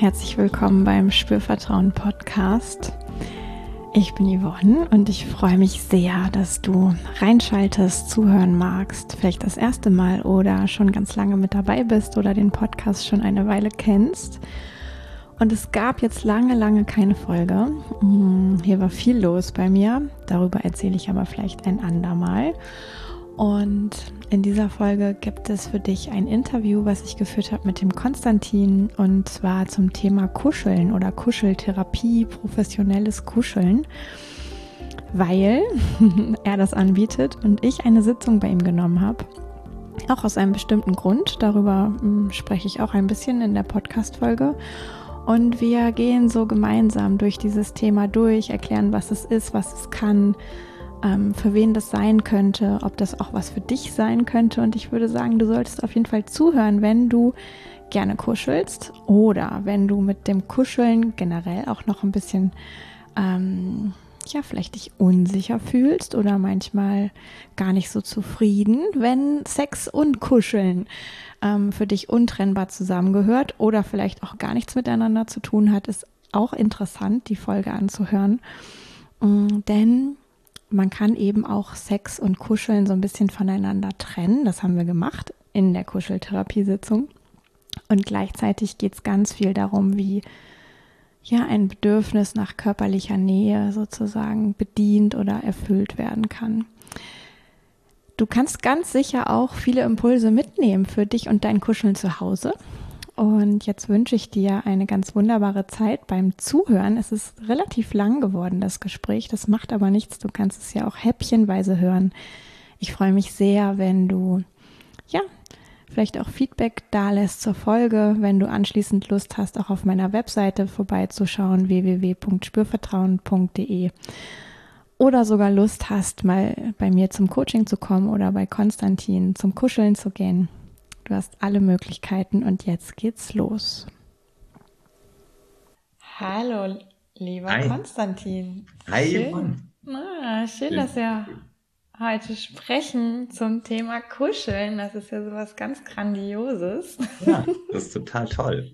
herzlich willkommen beim Spürvertrauen Podcast. Ich bin Yvonne und ich freue mich sehr, dass du reinschaltest, zuhören magst, vielleicht das erste Mal oder schon ganz lange mit dabei bist oder den Podcast schon eine Weile kennst. Und es gab jetzt lange, lange keine Folge. Hm, hier war viel los bei mir. Darüber erzähle ich aber vielleicht ein andermal. Und in dieser Folge gibt es für dich ein Interview, was ich geführt habe mit dem Konstantin und zwar zum Thema Kuscheln oder Kuscheltherapie, professionelles Kuscheln, weil er das anbietet und ich eine Sitzung bei ihm genommen habe. Auch aus einem bestimmten Grund. Darüber hm, spreche ich auch ein bisschen in der Podcast-Folge. Und wir gehen so gemeinsam durch dieses Thema durch, erklären, was es ist, was es kann, ähm, für wen das sein könnte, ob das auch was für dich sein könnte. Und ich würde sagen, du solltest auf jeden Fall zuhören, wenn du gerne kuschelst oder wenn du mit dem Kuscheln generell auch noch ein bisschen, ähm, ja, vielleicht dich unsicher fühlst oder manchmal gar nicht so zufrieden, wenn Sex und Kuscheln ähm, für dich untrennbar zusammengehört oder vielleicht auch gar nichts miteinander zu tun hat, ist auch interessant, die Folge anzuhören. Mm, denn man kann eben auch Sex und Kuscheln so ein bisschen voneinander trennen. Das haben wir gemacht in der Kuscheltherapiesitzung. Und gleichzeitig geht es ganz viel darum, wie ja ein Bedürfnis nach körperlicher Nähe sozusagen bedient oder erfüllt werden kann. Du kannst ganz sicher auch viele Impulse mitnehmen für dich und dein Kuscheln zu Hause. Und jetzt wünsche ich dir eine ganz wunderbare Zeit beim Zuhören. Es ist relativ lang geworden, das Gespräch. Das macht aber nichts. Du kannst es ja auch häppchenweise hören. Ich freue mich sehr, wenn du, ja, vielleicht auch Feedback da lässt zur Folge, wenn du anschließend Lust hast, auch auf meiner Webseite vorbeizuschauen, www.spürvertrauen.de oder sogar Lust hast, mal bei mir zum Coaching zu kommen oder bei Konstantin zum Kuscheln zu gehen. Du hast alle Möglichkeiten und jetzt geht's los. Hallo, lieber Hi. Konstantin. Hi, schön, ah, schön, dass wir heute sprechen zum Thema Kuscheln. Das ist ja sowas ganz Grandioses. Ja, das ist total toll.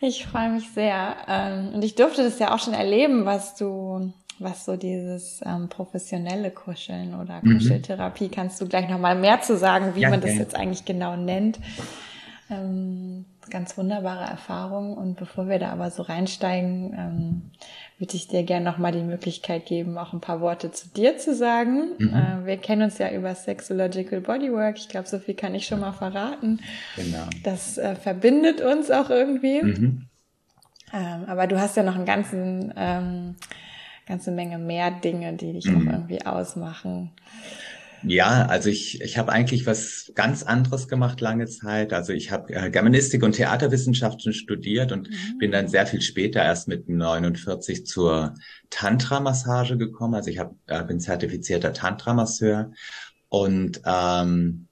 Ich freue mich sehr. Ähm, und ich durfte das ja auch schon erleben, was du was so dieses ähm, professionelle Kuscheln oder mhm. Kuscheltherapie, kannst du gleich nochmal mehr zu sagen, wie ja, man das ja. jetzt eigentlich genau nennt. Ähm, ganz wunderbare Erfahrung. Und bevor wir da aber so reinsteigen, ähm, würde ich dir gerne nochmal die Möglichkeit geben, auch ein paar Worte zu dir zu sagen. Mhm. Äh, wir kennen uns ja über Sexological Bodywork. Ich glaube, so viel kann ich schon mal verraten. Genau. Das äh, verbindet uns auch irgendwie. Mhm. Ähm, aber du hast ja noch einen ganzen ähm, ganze Menge mehr Dinge, die dich mhm. auch irgendwie ausmachen. Ja, also ich, ich habe eigentlich was ganz anderes gemacht lange Zeit. Also ich habe äh, Germanistik und Theaterwissenschaften studiert und mhm. bin dann sehr viel später erst mit 49 zur Tantra-Massage gekommen. Also ich hab, äh, bin zertifizierter Tantra-Masseur und ähm,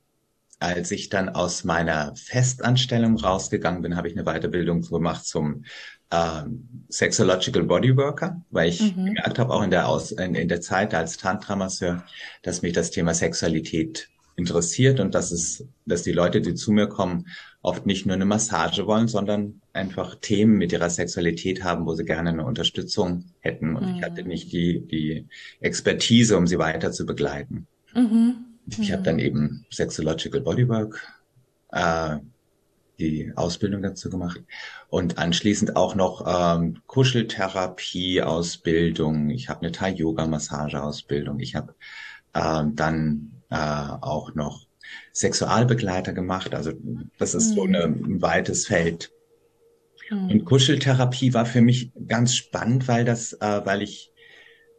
als ich dann aus meiner Festanstellung rausgegangen bin, habe ich eine Weiterbildung gemacht zum ähm, Sexological Bodyworker, weil ich mhm. gemerkt habe, auch in der, Aus in, in der Zeit als Tantra-Masseur, dass mich das Thema Sexualität interessiert und dass es, dass die Leute, die zu mir kommen, oft nicht nur eine Massage wollen, sondern einfach Themen mit ihrer Sexualität haben, wo sie gerne eine Unterstützung hätten. Und mhm. ich hatte nicht die, die Expertise, um sie weiter zu begleiten. Mhm. Ich habe dann eben Sexological Bodywork äh, die Ausbildung dazu gemacht und anschließend auch noch ähm, Kuscheltherapie-Ausbildung. Ich habe eine Thai-Yoga-Massage-Ausbildung. Ich habe ähm, dann äh, auch noch Sexualbegleiter gemacht. Also das ist mhm. so eine, ein weites Feld. Mhm. Und Kuscheltherapie war für mich ganz spannend, weil das, äh, weil ich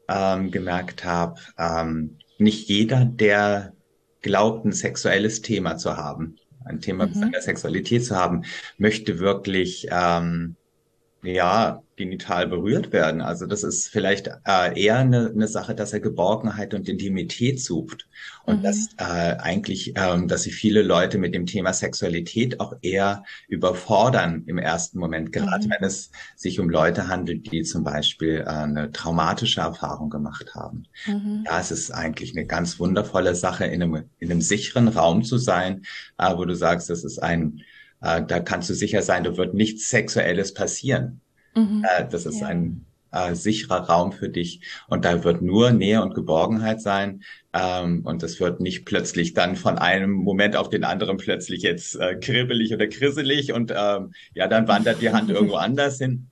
ähm, gemerkt habe, ähm, nicht jeder, der glaubt, ein sexuelles Thema zu haben, ein Thema mhm. seiner Sexualität zu haben, möchte wirklich ähm, ja genital berührt werden. Also das ist vielleicht äh, eher eine, eine Sache, dass er Geborgenheit und Intimität sucht und mhm. dass äh, eigentlich, ähm, dass sich viele Leute mit dem Thema Sexualität auch eher überfordern im ersten Moment, gerade mhm. wenn es sich um Leute handelt, die zum Beispiel äh, eine traumatische Erfahrung gemacht haben. Mhm. Ja, es ist eigentlich eine ganz wundervolle Sache, in einem, in einem sicheren Raum zu sein, äh, wo du sagst, das ist ein äh, da kannst du sicher sein, da wird nichts Sexuelles passieren. Mhm. Äh, das ist ja. ein äh, sicherer Raum für dich und da wird nur Nähe und Geborgenheit sein ähm, und es wird nicht plötzlich dann von einem Moment auf den anderen plötzlich jetzt äh, kribbelig oder krisselig und ähm, ja, dann wandert die Hand irgendwo anders hin.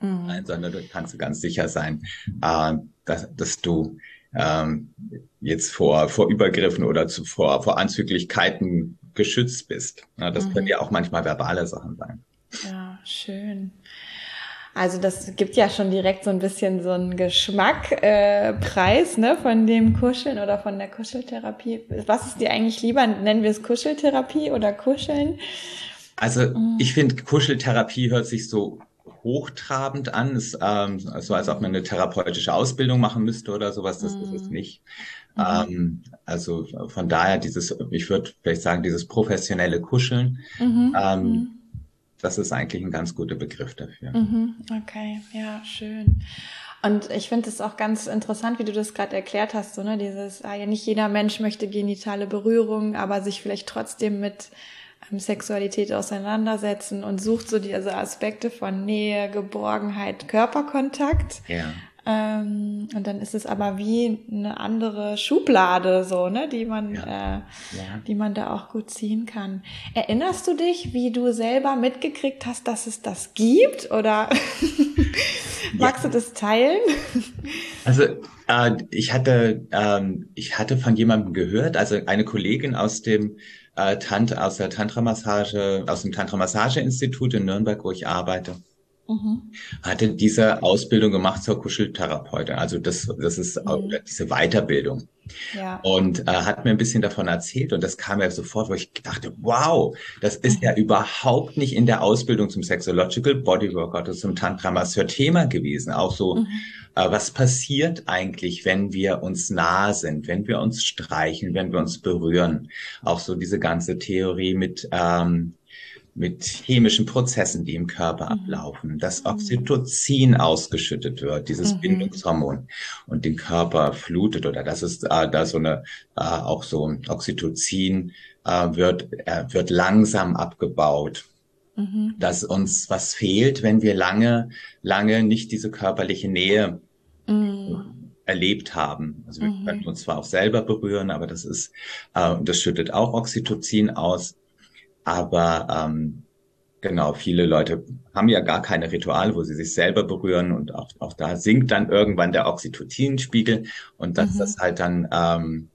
Mhm. Nein, sondern du kannst ganz sicher sein, äh, dass, dass du ähm, jetzt vor, vor Übergriffen oder zu, vor, vor Anzüglichkeiten geschützt bist. Ja, das mhm. können ja auch manchmal verbale Sachen sein. Ja, schön. Also das gibt ja schon direkt so ein bisschen so einen Geschmackpreis äh, ne, von dem Kuscheln oder von der Kuscheltherapie. Was ist dir eigentlich lieber? Nennen wir es Kuscheltherapie oder Kuscheln? Also mhm. ich finde, Kuscheltherapie hört sich so hochtrabend an, ist, ähm, so als ob man eine therapeutische Ausbildung machen müsste oder sowas, das mhm. ist es mhm. nicht. Mhm. Ähm, also von daher dieses, ich würde vielleicht sagen, dieses professionelle Kuscheln. Mhm. Ähm, mhm. das ist eigentlich ein ganz guter Begriff dafür. Mhm. Okay, ja, schön. Und ich finde es auch ganz interessant, wie du das gerade erklärt hast, so, ne, dieses, ah, ja, nicht jeder Mensch möchte genitale Berührung, aber sich vielleicht trotzdem mit Sexualität auseinandersetzen und sucht so diese Aspekte von Nähe, Geborgenheit, Körperkontakt. Ja. Ähm, und dann ist es aber wie eine andere Schublade, so, ne, die man, ja. Äh, ja. die man da auch gut ziehen kann. Erinnerst du dich, wie du selber mitgekriegt hast, dass es das gibt? Oder magst ja. du das teilen? Also äh, ich hatte, ähm, ich hatte von jemandem gehört, also eine Kollegin aus dem äh, Tant aus der Tantra-Massage, aus dem Tantra-Massage-Institut in Nürnberg, wo ich arbeite. Mhm. hatte diese Ausbildung gemacht zur Kuscheltherapeutin. Also das, das ist mhm. diese Weiterbildung. Ja. Und äh, hat mir ein bisschen davon erzählt und das kam ja sofort, wo ich dachte, wow, das ist mhm. ja überhaupt nicht in der Ausbildung zum Sexological Bodywork oder zum Tantra Masseur Thema gewesen. Auch so, mhm. äh, was passiert eigentlich, wenn wir uns nah sind, wenn wir uns streichen, wenn wir uns berühren? Auch so diese ganze Theorie mit ähm, mit chemischen Prozessen, die im Körper mhm. ablaufen, dass mhm. Oxytocin ausgeschüttet wird, dieses mhm. Bindungshormon und den Körper flutet oder das ist äh, da so eine äh, auch so Oxytocin äh, wird äh, wird langsam abgebaut. Mhm. Dass uns was fehlt, wenn wir lange lange nicht diese körperliche Nähe mhm. erlebt haben. Also wir mhm. können uns zwar auch selber berühren, aber das ist, äh, das schüttet auch Oxytocin aus. Aber ähm, genau, viele Leute haben ja gar keine Rituale, wo sie sich selber berühren und auch, auch da sinkt dann irgendwann der Oxytocinspiegel und dass mhm. das halt dann, ähm,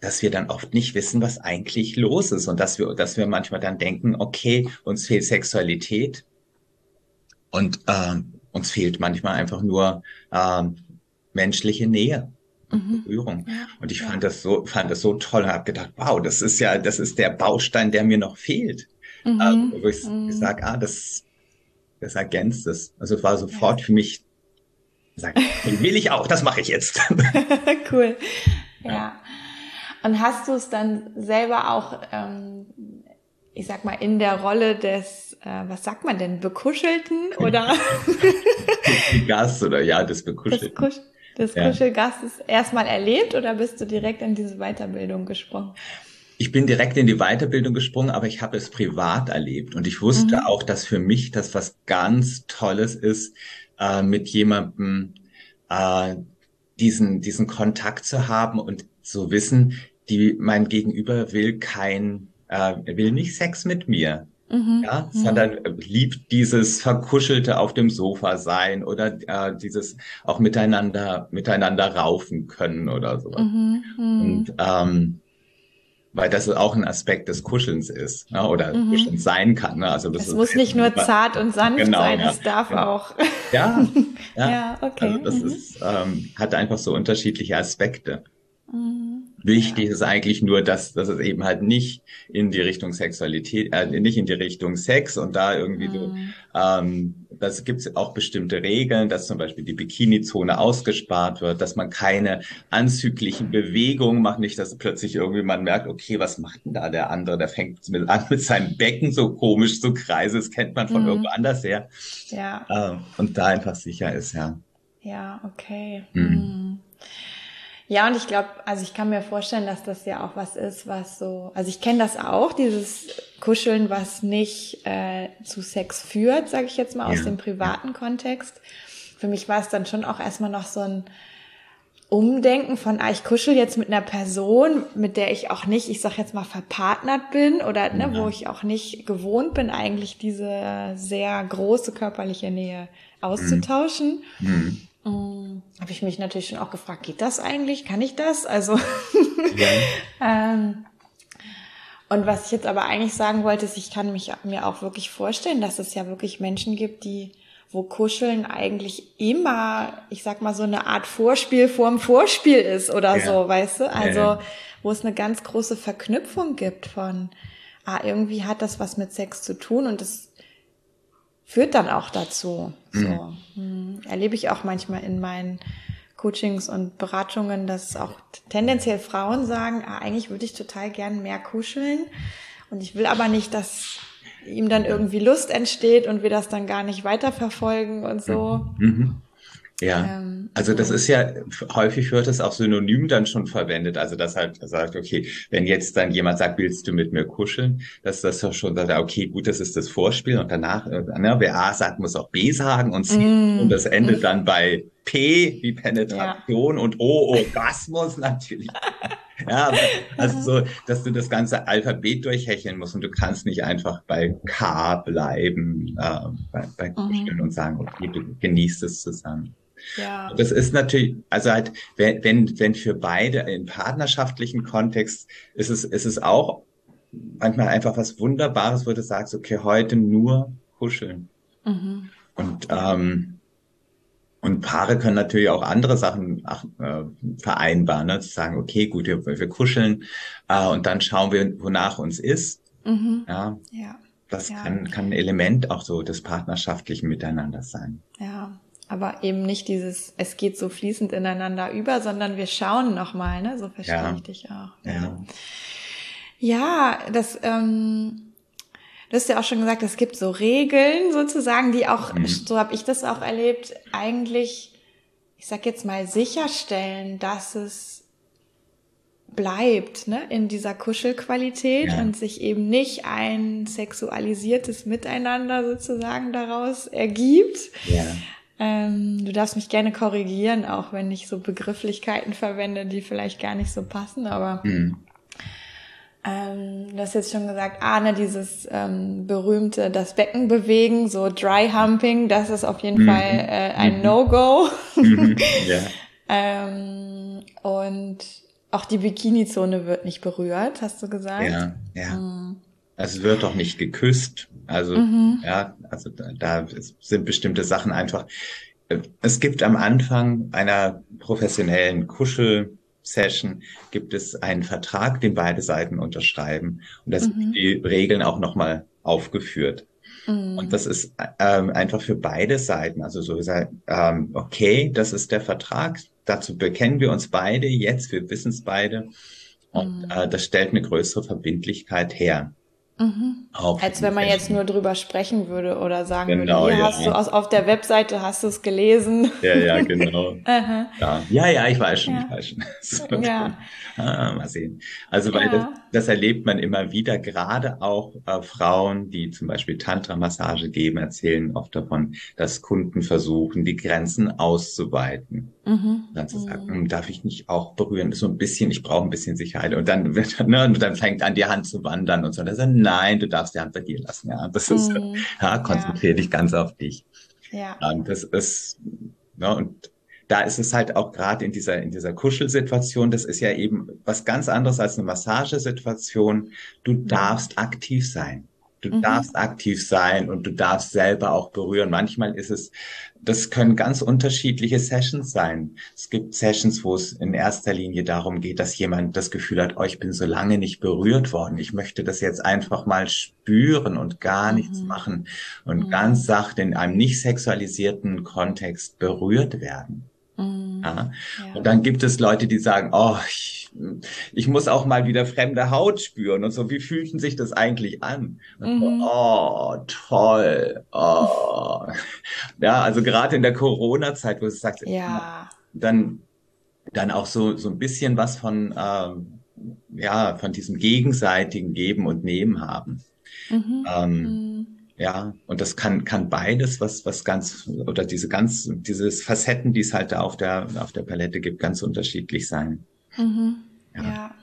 dass wir dann oft nicht wissen, was eigentlich los ist und dass wir, dass wir manchmal dann denken, okay, uns fehlt Sexualität und äh, uns fehlt manchmal einfach nur äh, menschliche Nähe mhm. Berührung. Ja, und ich ja. fand das so, fand das so toll und habe gedacht, wow, das ist ja, das ist der Baustein, der mir noch fehlt. Mhm. Ähm, wo ich mhm. gesagt, ah, das, das ergänzt es. Also es war sofort ja. für mich, sag, will ich auch, das mache ich jetzt. cool. Ja. Und hast du es dann selber auch, ähm, ich sag mal, in der Rolle des, äh, was sagt man denn, Bekuschelten oder? Gast oder ja, des Bekuschelten. Des des ja. Kuschelgastes erstmal erlebt oder bist du direkt in diese Weiterbildung gesprungen? Ich bin direkt in die Weiterbildung gesprungen, aber ich habe es privat erlebt und ich wusste mhm. auch, dass für mich das was ganz Tolles ist, äh, mit jemandem äh, diesen diesen Kontakt zu haben und zu wissen, die mein Gegenüber will kein äh, will nicht Sex mit mir. Mhm. Ja, mhm. sondern liebt dieses verkuschelte auf dem Sofa sein oder äh, dieses auch miteinander miteinander raufen können oder sowas. Mhm. mhm. Und ähm, weil das auch ein Aspekt des Kuschelns ist ne? oder mhm. Kuschelns sein kann. Ne? Also das es muss nicht nur zart und sanft genau, sein, ja, es darf genau. auch. Ja, ja, ja okay. Also das mhm. ist, ähm, hat einfach so unterschiedliche Aspekte. Mhm. Wichtig ist eigentlich nur, dass, dass es eben halt nicht in die Richtung Sexualität, äh, nicht in die Richtung Sex und da irgendwie mhm. so, ähm, das gibt es auch bestimmte Regeln, dass zum Beispiel die Bikini-Zone ausgespart wird, dass man keine anzüglichen Bewegungen macht, nicht, dass plötzlich irgendwie man merkt, okay, was macht denn da der andere? Der fängt mit an mit seinem Becken so komisch zu kreisen, das kennt man von mhm. irgendwo anders her. Ja. Ähm, und da einfach sicher ist, ja. Ja, okay. Mhm. mhm. Ja, und ich glaube, also ich kann mir vorstellen, dass das ja auch was ist, was so, also ich kenne das auch, dieses Kuscheln, was nicht äh, zu Sex führt, sage ich jetzt mal aus dem privaten Kontext. Für mich war es dann schon auch erstmal noch so ein Umdenken von, ah, ich kuschel jetzt mit einer Person, mit der ich auch nicht, ich sag jetzt mal, verpartnert bin oder ne, wo ich auch nicht gewohnt bin, eigentlich diese sehr große körperliche Nähe auszutauschen. Mhm. Mhm. Habe ich mich natürlich schon auch gefragt, geht das eigentlich? Kann ich das? Also ähm, und was ich jetzt aber eigentlich sagen wollte, ist, ich kann mich mir auch wirklich vorstellen, dass es ja wirklich Menschen gibt, die wo Kuscheln eigentlich immer, ich sag mal, so eine Art Vorspiel vorm Vorspiel ist oder ja. so, weißt du? Also, ja. wo es eine ganz große Verknüpfung gibt von, ah, irgendwie hat das was mit Sex zu tun und das führt dann auch dazu. So mhm. Hm, erlebe ich auch manchmal in meinen Coachings und Beratungen, dass auch tendenziell Frauen sagen, ah, eigentlich würde ich total gern mehr kuscheln und ich will aber nicht, dass ihm dann irgendwie Lust entsteht und wir das dann gar nicht weiterverfolgen und so. Mhm. Ja, ähm, also das ist ja, häufig wird es auch synonym dann schon verwendet. Also das halt sagt, okay, wenn jetzt dann jemand sagt, willst du mit mir kuscheln, dass das doch schon sagt, okay, gut, das ist das Vorspiel und danach, äh, ne, wer A sagt, muss auch B sagen und C mm. und das endet dann bei P wie Penetration ja. und O Orgasmus natürlich. ja, also so, dass du das ganze Alphabet durchhecheln musst und du kannst nicht einfach bei K bleiben, äh, bei, bei mhm. Kuscheln und sagen, okay, du genießt es zusammen. Ja. Das ist natürlich, also halt, wenn, wenn, wenn für beide im partnerschaftlichen Kontext ist es, ist es auch manchmal einfach was Wunderbares, wo du sagst, okay, heute nur kuscheln. Mhm. Und, ähm, und Paare können natürlich auch andere Sachen ach, äh, vereinbaren, ne? zu sagen, okay, gut, wir, wir kuscheln äh, und dann schauen wir, wonach uns ist. Mhm. Ja. ja. Das ja. Kann, kann ein Element auch so des partnerschaftlichen Miteinanders sein. Ja, aber eben nicht dieses, es geht so fließend ineinander über, sondern wir schauen nochmal, ne? So verstehe ja. ich dich auch. Ja, ja das, ähm, du hast ja auch schon gesagt, es gibt so Regeln sozusagen, die auch, mhm. so habe ich das auch erlebt, eigentlich, ich sag jetzt mal, sicherstellen, dass es bleibt ne, in dieser Kuschelqualität ja. und sich eben nicht ein sexualisiertes Miteinander sozusagen daraus ergibt. Ja. Ähm, du darfst mich gerne korrigieren, auch wenn ich so Begrifflichkeiten verwende, die vielleicht gar nicht so passen, aber mhm. ähm, du hast jetzt schon gesagt, ah, ne, dieses ähm, berühmte, das Becken bewegen, so Dry Humping, das ist auf jeden mhm. Fall äh, ein mhm. No-Go. Mhm. Ja. ähm, und auch die Bikini-Zone wird nicht berührt, hast du gesagt? Ja, ja. Mhm. Es wird doch nicht geküsst. Also, mhm. ja, also da, da sind bestimmte Sachen einfach. Äh, es gibt am Anfang einer professionellen Kuschel-Session gibt es einen Vertrag, den beide Seiten unterschreiben. Und da sind mhm. die Regeln auch nochmal aufgeführt. Mhm. Und das ist ähm, einfach für beide Seiten, also so gesagt, ähm, okay, das ist der Vertrag, dazu bekennen wir uns beide jetzt, wir wissen es beide. Und mhm. äh, das stellt eine größere Verbindlichkeit her. Mhm. Als wenn man jetzt nur drüber sprechen würde oder sagen genau, würde, hier ja. hast du aus, auf der Webseite hast du es gelesen. Ja, ja, genau. ja. ja, ja, ich weiß schon, ja. ich weiß schon. ja. ah, mal sehen. Also, weil das, das, erlebt man immer wieder, gerade auch äh, Frauen, die zum Beispiel Tantra-Massage geben, erzählen oft davon, dass Kunden versuchen, die Grenzen auszuweiten. Mhm. Dann zu sagen, mhm. darf ich nicht auch berühren? So ein bisschen, ich brauche ein bisschen Sicherheit. Und dann wird, ne, und dann fängt an, die Hand zu wandern und so. Und dann sagen, nein, du darfst die Hand bei dir lassen. Ja, das ist, mhm. ja, konzentriere ja. dich ganz auf dich. Ja. Und das ist, ne, und da ist es halt auch gerade in dieser, in dieser Kuschelsituation, das ist ja eben was ganz anderes als eine Massagesituation. Du darfst aktiv sein. Du mhm. darfst aktiv sein und du darfst selber auch berühren. Manchmal ist es, das können ganz unterschiedliche Sessions sein. Es gibt Sessions, wo es in erster Linie darum geht, dass jemand das Gefühl hat, oh, ich bin so lange nicht berührt worden. Ich möchte das jetzt einfach mal spüren und gar mhm. nichts machen und mhm. ganz sacht in einem nicht sexualisierten Kontext berührt werden. Mhm. Ja. Und dann gibt es Leute, die sagen, oh, ich, ich muss auch mal wieder fremde Haut spüren und so. Wie fühlten sich das eigentlich an? Mhm. So, oh, toll. Oh. Ja, also gerade in der Corona-Zeit, wo du sagst, ja. dann dann auch so, so ein bisschen was von, ähm, ja, von diesem gegenseitigen Geben und Nehmen haben. Mhm. Ähm, mhm. Ja, und das kann, kann beides, was, was ganz, oder diese ganz, dieses Facetten, die es halt da auf der, auf der Palette gibt, ganz unterschiedlich sein. Mhm. Ja. ja.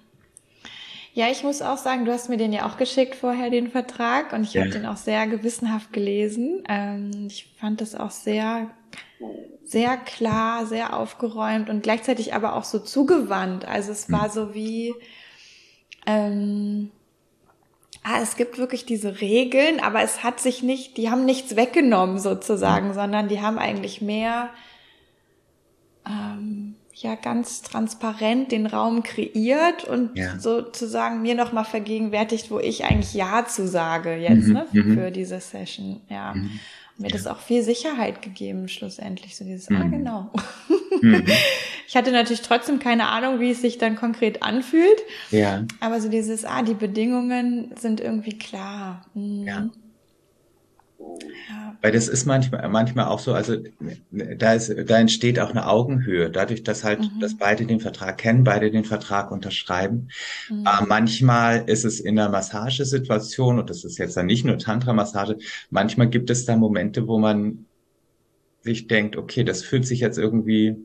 ja. ich muss auch sagen, du hast mir den ja auch geschickt vorher, den Vertrag, und ich ja. habe den auch sehr gewissenhaft gelesen. Ähm, ich fand das auch sehr, sehr klar, sehr aufgeräumt und gleichzeitig aber auch so zugewandt. Also es war mhm. so wie, ähm, ah, es gibt wirklich diese Regeln, aber es hat sich nicht, die haben nichts weggenommen sozusagen, mhm. sondern die haben eigentlich mehr, ähm, ja, ganz transparent den Raum kreiert und ja. sozusagen mir nochmal vergegenwärtigt, wo ich eigentlich Ja zu sage jetzt, mhm, ne, mhm. für diese Session, ja. Mhm. Mir ja. das auch viel Sicherheit gegeben, schlussendlich, so dieses, ah, mhm. ah, genau. Mhm. Ich hatte natürlich trotzdem keine Ahnung, wie es sich dann konkret anfühlt. Ja. Aber so dieses, ah, die Bedingungen sind irgendwie klar. Mhm. Ja. Weil das ist manchmal, manchmal auch so, also da, ist, da entsteht auch eine Augenhöhe, dadurch, dass halt, mhm. dass beide den Vertrag kennen, beide den Vertrag unterschreiben. Mhm. Äh, manchmal ist es in der Massagesituation, und das ist jetzt dann nicht nur Tantra-Massage, manchmal gibt es da Momente, wo man sich denkt, okay, das fühlt sich jetzt irgendwie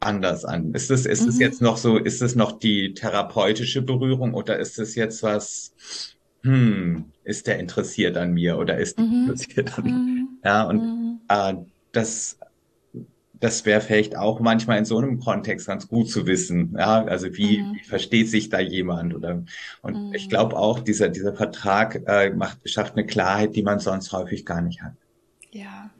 anders an? Ist es, ist mhm. es jetzt noch so, ist es noch die therapeutische Berührung oder ist es jetzt was, hm, ist der interessiert an mir oder ist mhm. interessiert an mir? Mhm. Ja, und mhm. äh, das, das wäre vielleicht auch manchmal in so einem Kontext ganz gut zu wissen. Ja, also wie, mhm. wie versteht sich da jemand oder und ich mhm. glaube auch dieser dieser Vertrag äh, macht schafft eine Klarheit, die man sonst häufig gar nicht hat. Ja,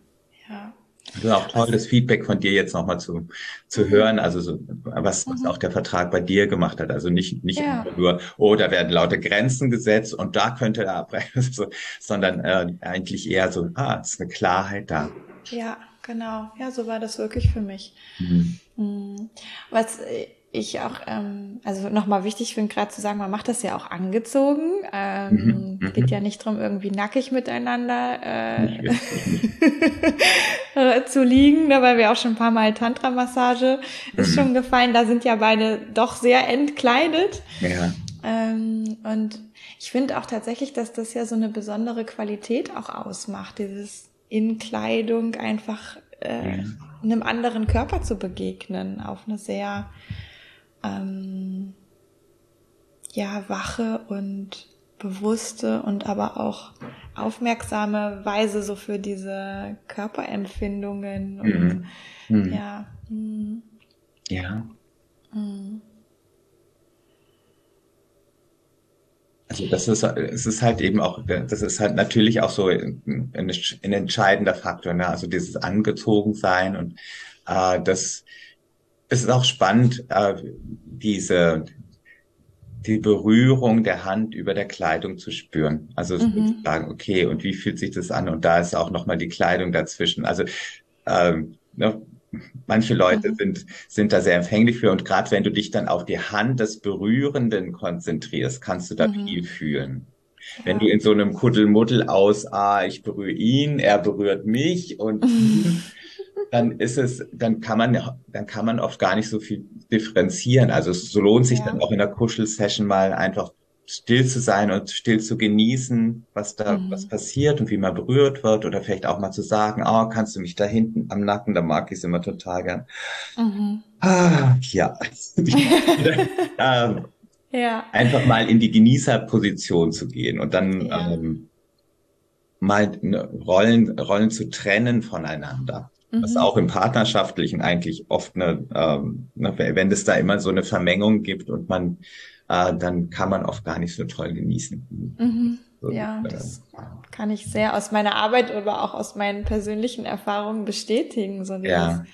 ja. Das ist auch toll, das Feedback von dir jetzt nochmal zu, zu hören, also so, was, was mhm. auch der Vertrag bei dir gemacht hat. Also nicht, nicht ja. nur, oh, da werden laute Grenzen gesetzt und da könnte er abbrechen, so, sondern äh, eigentlich eher so, ah, es ist eine Klarheit da. Ja, genau. Ja, so war das wirklich für mich. Mhm. mhm. Was ich auch, ähm, also nochmal wichtig finde, gerade zu sagen, man macht das ja auch angezogen. Ähm, mhm, mhm. geht ja nicht drum, irgendwie nackig miteinander äh, zu liegen, ne, weil wir auch schon ein paar Mal Tantra-Massage ist mhm. schon gefallen. Da sind ja beide doch sehr entkleidet. Ja. Ähm, und ich finde auch tatsächlich, dass das ja so eine besondere Qualität auch ausmacht, dieses in Kleidung einfach äh, ja. einem anderen Körper zu begegnen, auf eine sehr ähm, ja wache und bewusste und aber auch aufmerksame Weise so für diese Körperempfindungen und mhm. mhm. ja. Mhm. Ja. Mhm. Also das ist, es ist halt eben auch, das ist halt natürlich auch so ein, ein entscheidender Faktor, ne? Also dieses Angezogensein und äh, das es ist auch spannend, äh, diese die Berührung der Hand über der Kleidung zu spüren. Also mhm. sagen, okay, und wie fühlt sich das an? Und da ist auch nochmal die Kleidung dazwischen. Also ähm, ne, manche Leute mhm. sind, sind da sehr empfänglich für. Und gerade wenn du dich dann auf die Hand des Berührenden konzentrierst, kannst du da mhm. viel fühlen. Ja. Wenn du in so einem Kuddelmuddel aus, ah, ich berühre ihn, er berührt mich und dann ist es, dann kann man, dann kann man oft gar nicht so viel differenzieren. Also es so lohnt sich ja. dann auch in der Kuschel-Session mal einfach still zu sein und still zu genießen, was da, mhm. was passiert und wie man berührt wird oder vielleicht auch mal zu sagen, oh, kannst du mich da hinten am Nacken, da mag ich es immer total gern. Mhm. Ah, ja. ähm, ja. Einfach mal in die Genießerposition zu gehen und dann ja. ähm, mal ne, Rollen, Rollen zu trennen voneinander. Was mhm. auch im Partnerschaftlichen eigentlich oft eine, ähm, ne, wenn es da immer so eine Vermengung gibt und man, äh, dann kann man oft gar nicht so toll genießen. Mhm. So, ja, äh, das kann ich sehr aus meiner Arbeit, aber auch aus meinen persönlichen Erfahrungen bestätigen. So dieses, ja.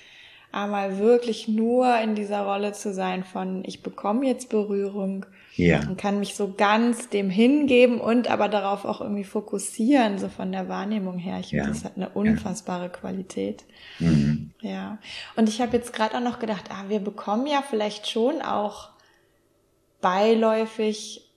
einmal wirklich nur in dieser Rolle zu sein von, ich bekomme jetzt Berührung ja. Und kann mich so ganz dem hingeben und aber darauf auch irgendwie fokussieren, so von der Wahrnehmung her. Ich finde, ja. das hat eine unfassbare ja. Qualität. Mhm. Ja. Und ich habe jetzt gerade auch noch gedacht, ah, wir bekommen ja vielleicht schon auch beiläufig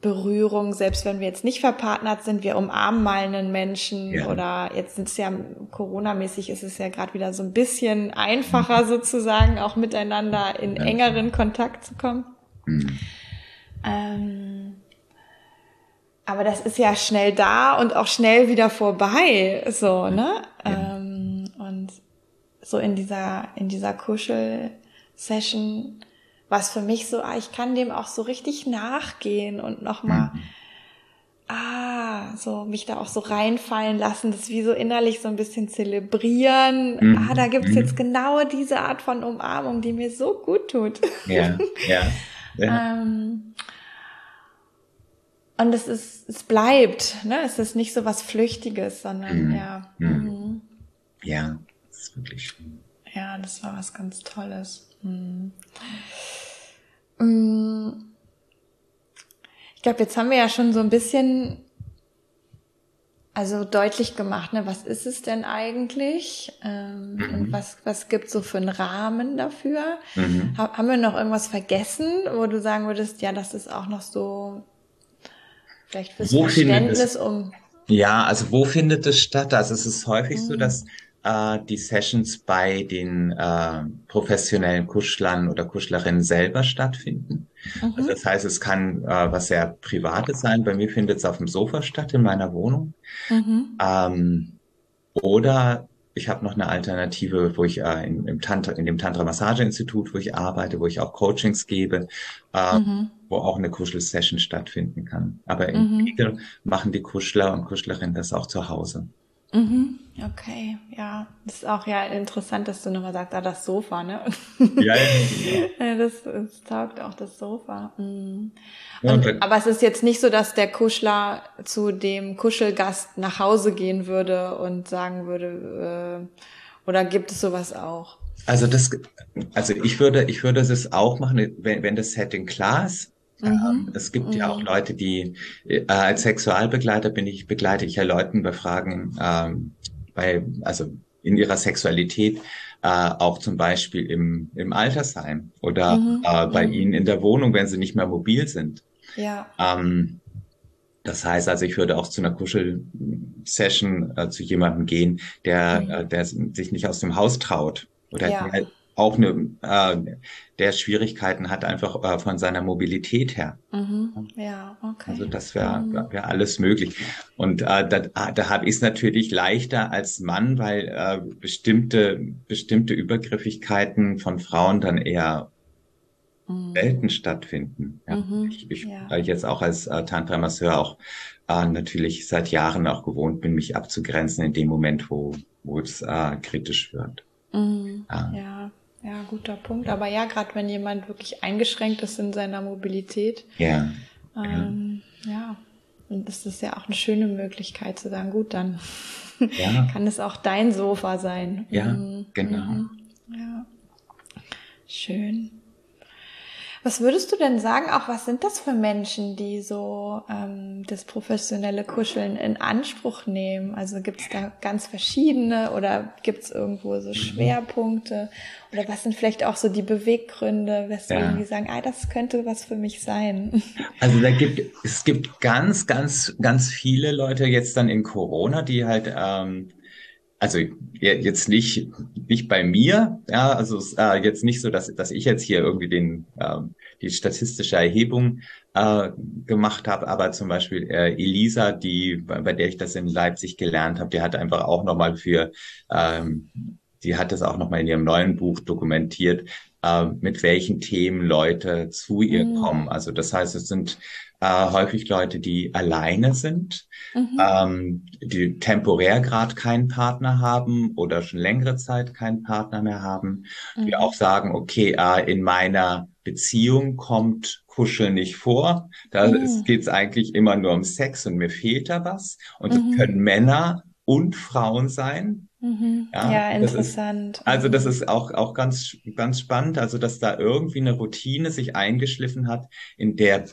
Berührung, selbst wenn wir jetzt nicht verpartnert sind, wir umarmen mal einen Menschen ja. oder jetzt sind es ja Corona-mäßig ist es ja gerade wieder so ein bisschen einfacher sozusagen auch miteinander in engeren Kontakt zu kommen. Mhm. Ähm, aber das ist ja schnell da und auch schnell wieder vorbei, so, ne? Ja. Ähm, und so in dieser, in dieser Kuschel-Session was für mich so, ah, ich kann dem auch so richtig nachgehen und nochmal, mhm. ah, so mich da auch so reinfallen lassen, das wie so innerlich so ein bisschen zelebrieren. Mhm. Ah, da gibt's mhm. jetzt genau diese Art von Umarmung, die mir so gut tut. Ja, ja. ja. ähm, und es ist, es bleibt, ne? Es ist nicht so was Flüchtiges, sondern mhm. ja. Mhm. mhm. Ja, das ist wirklich schön. Ja, das war was ganz Tolles. Mhm. Mm. Ich glaube, jetzt haben wir ja schon so ein bisschen also deutlich gemacht, ne, was ist es denn eigentlich ähm, mhm. und was was gibt so für einen Rahmen dafür? Mhm. Ha haben wir noch irgendwas vergessen, wo du sagen würdest, ja, das ist auch noch so vielleicht fürs wo Verständnis um ja, also wo findet es statt? Also es ist häufig mhm. so, dass äh, die Sessions bei den äh, professionellen Kuschlern oder Kuschlerinnen selber stattfinden. Mhm. Also das heißt, es kann äh, was sehr Privates sein. Bei mir findet es auf dem Sofa statt in meiner Wohnung. Mhm. Ähm, oder ich habe noch eine Alternative, wo ich äh, in, im Tantra, in dem Tantra Massage Institut, wo ich arbeite, wo ich auch Coachings gebe, äh, mhm. wo auch eine Kuschelsession stattfinden kann. Aber in mhm. Regel machen die Kuschler und Kuschlerinnen das auch zu Hause. Mhm. Okay, ja. Das ist auch ja interessant, dass du nochmal sagst, ah, das Sofa, ne? Ja, ja, das, das taugt auch das Sofa. Mhm. Und, ja, aber es ist jetzt nicht so, dass der Kuschler zu dem Kuschelgast nach Hause gehen würde und sagen würde, äh, oder gibt es sowas auch? Also das, also ich würde, ich würde es auch machen, wenn, wenn das Setting klar ist, Mhm. Es gibt mhm. ja auch mhm. Leute, die äh, als Sexualbegleiter bin ich begleite ich ja Leuten bei Fragen ähm, bei also in ihrer Sexualität äh, auch zum Beispiel im im Altersheim oder mhm. äh, bei mhm. ihnen in der Wohnung, wenn sie nicht mehr mobil sind. Ja. Ähm, das heißt also, ich würde auch zu einer Kuschel-Session äh, zu jemandem gehen, der, mhm. äh, der sich nicht aus dem Haus traut oder ja. der auch eine, äh, der Schwierigkeiten hat, einfach äh, von seiner Mobilität her. Mhm. Ja, okay. Also das wäre mhm. wär alles möglich. Und äh, da, da habe ich es natürlich leichter als Mann, weil äh, bestimmte, bestimmte Übergriffigkeiten von Frauen dann eher mhm. selten stattfinden. Ja. Mhm. Ich, ich ja. weil ich jetzt auch als äh, Tantra-Masseur auch äh, natürlich seit Jahren auch gewohnt bin, mich abzugrenzen in dem Moment, wo, wo es äh, kritisch wird. Mhm. Ja. ja. Ja, guter Punkt. Aber ja, gerade wenn jemand wirklich eingeschränkt ist in seiner Mobilität. Ja. Ähm, ja. ja. Und das ist ja auch eine schöne Möglichkeit zu sagen, gut, dann ja. kann es auch dein Sofa sein. Ja, mhm. genau. Mhm. Ja. Schön. Was würdest du denn sagen, auch was sind das für Menschen, die so ähm, das professionelle Kuscheln in Anspruch nehmen? Also gibt es da ganz verschiedene oder gibt es irgendwo so mhm. Schwerpunkte? Oder was sind vielleicht auch so die Beweggründe, weswegen ja. die sagen, ah, das könnte was für mich sein? Also da gibt es gibt ganz, ganz, ganz viele Leute jetzt dann in Corona, die halt ähm, also jetzt nicht nicht bei mir, ja, also äh, jetzt nicht so, dass dass ich jetzt hier irgendwie den ähm, die statistische Erhebung äh, gemacht habe, aber zum Beispiel äh, Elisa, die bei, bei der ich das in Leipzig gelernt habe, die hat einfach auch nochmal für ähm, die hat das auch nochmal in ihrem neuen Buch dokumentiert, äh, mit welchen Themen Leute zu ihr mhm. kommen. Also das heißt, es sind äh, häufig Leute, die alleine sind, mhm. ähm, die temporär gerade keinen Partner haben oder schon längere Zeit keinen Partner mehr haben, mhm. die auch sagen, okay, äh, in meiner Beziehung kommt Kuscheln nicht vor. Da mhm. geht es eigentlich immer nur um Sex und mir fehlt da was. Und das mhm. können Männer und Frauen sein. Mhm. Ja, ja interessant. Ist, also das mhm. ist auch, auch ganz, ganz spannend, also dass da irgendwie eine Routine sich eingeschliffen hat, in der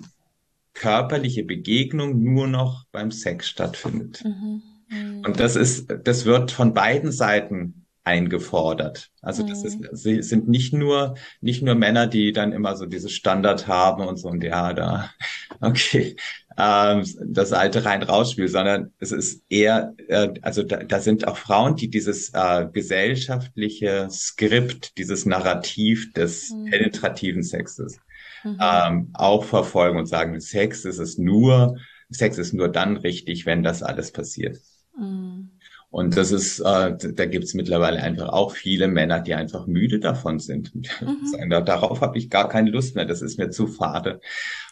körperliche Begegnung nur noch beim Sex stattfindet. Mhm. Mhm. Und das ist, das wird von beiden Seiten eingefordert. Also das ist, mhm. sie sind nicht nur, nicht nur Männer, die dann immer so dieses Standard haben und so und ja, da, okay, ähm, das alte rein rausspiel, sondern es ist eher, äh, also da, da sind auch Frauen, die dieses äh, gesellschaftliche Skript, dieses Narrativ des mhm. penetrativen Sexes mhm. ähm, auch verfolgen und sagen, Sex ist es nur, Sex ist nur dann richtig, wenn das alles passiert. Mhm. Und das ist, äh, da gibt's mittlerweile einfach auch viele Männer, die einfach müde davon sind. Mhm. Darauf habe ich gar keine Lust mehr, das ist mir zu fade.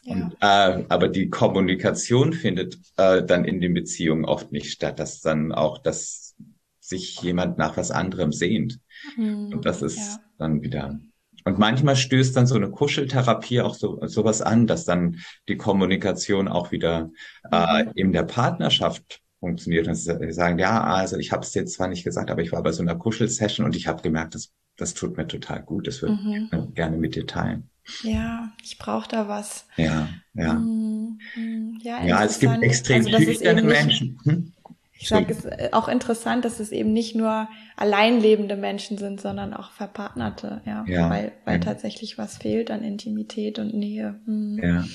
Ja. Und, äh, aber die Kommunikation findet äh, dann in den Beziehungen oft nicht statt, dass dann auch, dass sich jemand nach was anderem sehnt. Mhm. Und das ist ja. dann wieder. Und manchmal stößt dann so eine Kuscheltherapie auch so sowas an, dass dann die Kommunikation auch wieder äh, mhm. in der Partnerschaft funktioniert. Und sie sagen, ja, also ich habe es jetzt zwar nicht gesagt, aber ich war bei so einer Kuschelsession und ich habe gemerkt, das, das tut mir total gut. Das würde mhm. ich gerne mit dir teilen. Ja, ich brauche da was. Ja, ja. Mhm. mhm. Ja, ja es gibt extrem also, schüchterne Menschen. Hm? Ich sage, es ist äh, auch interessant, dass es eben nicht nur alleinlebende Menschen sind, sondern auch verpartnerte, ja, ja weil, weil ja. tatsächlich was fehlt an Intimität und Nähe. Mhm. Ja.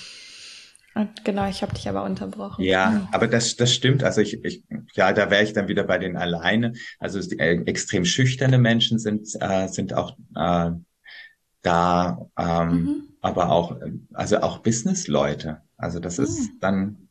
Und genau, ich habe dich aber unterbrochen. Ja, mhm. aber das, das stimmt. Also ich, ich ja, da wäre ich dann wieder bei den alleine. Also die, äh, extrem schüchterne Menschen sind äh, sind auch äh, da, ähm, mhm. aber auch also auch Businessleute. Also das mhm. ist dann,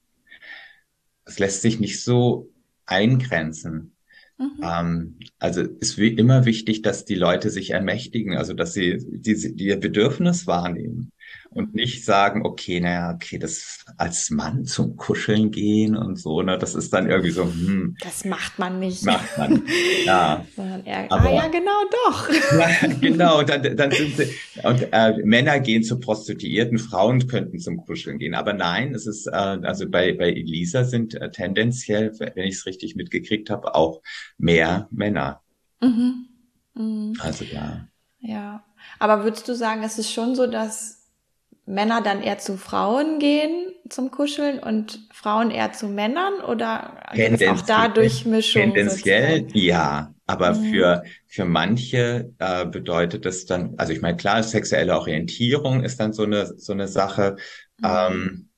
es lässt sich nicht so eingrenzen. Mhm. Ähm, also ist wie immer wichtig, dass die Leute sich ermächtigen, also dass sie die, die ihr Bedürfnis wahrnehmen und nicht sagen, okay, naja, okay, das als Mann zum Kuscheln gehen und so, ne, das ist dann irgendwie so, hm. Das macht man nicht. Macht man, ja. Sondern eher, Aber, ah ja, genau, doch. Ja, genau, dann, dann sind sie, und äh, Männer gehen zu Prostituierten, Frauen könnten zum Kuscheln gehen. Aber nein, es ist, äh, also bei, bei Elisa sind äh, tendenziell, wenn ich es richtig mitgekriegt habe, auch mehr Männer. Mhm. Mhm. Also ja. Ja. Aber würdest du sagen, es ist schon so, dass Männer dann eher zu Frauen gehen zum Kuscheln und Frauen eher zu Männern oder auch da Durchmischung? Tendenziell sozusagen? ja, aber mhm. für, für manche äh, bedeutet es dann, also ich meine, klar, sexuelle Orientierung ist dann so eine, so eine Sache. Mhm. Ähm,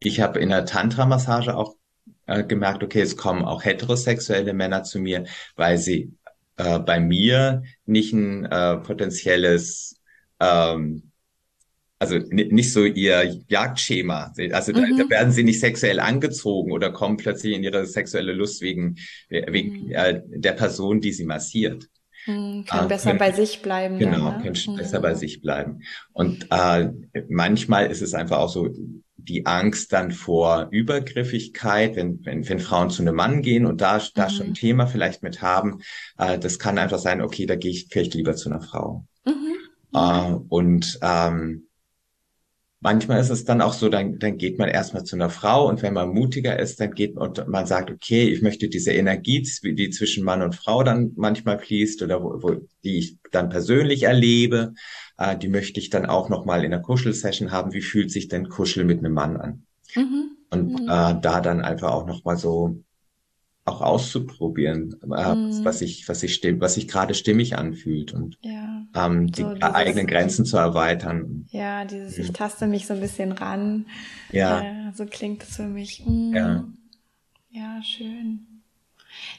ich habe in der Tantra-Massage auch äh, gemerkt, okay, es kommen auch heterosexuelle Männer zu mir, weil sie äh, bei mir nicht ein äh, potenzielles ähm, also nicht so ihr Jagdschema. Also mhm. da, da, werden sie nicht sexuell angezogen oder kommen plötzlich in ihre sexuelle Lust wegen, wegen mhm. äh, der Person, die sie massiert. Mhm, können äh, besser können, bei sich bleiben. Genau, dann, ne? können mhm. besser bei sich bleiben. Und äh, manchmal ist es einfach auch so die Angst dann vor Übergriffigkeit, wenn, wenn, wenn Frauen zu einem Mann gehen und da, da schon ein mhm. Thema vielleicht mit haben, äh, das kann einfach sein, okay, da gehe ich vielleicht lieber zu einer Frau. Mhm. Äh, und ähm, Manchmal ist es dann auch so, dann, dann geht man erstmal zu einer Frau und wenn man mutiger ist, dann geht man und man sagt, okay, ich möchte diese Energie, die zwischen Mann und Frau dann manchmal fließt oder wo, wo die ich dann persönlich erlebe, äh, die möchte ich dann auch nochmal in der Kuschelsession haben. Wie fühlt sich denn Kuschel mit einem Mann an? Mhm. Und mhm. Äh, da dann einfach auch nochmal so auch auszuprobieren, äh, mhm. was sich was sich stimm, was sich gerade stimmig anfühlt und ja, ähm, die so dieses, eigenen Grenzen zu erweitern. Ja, dieses ich taste mich so ein bisschen ran. Ja, ja so klingt es für mich. Mhm. Ja, ja, schön.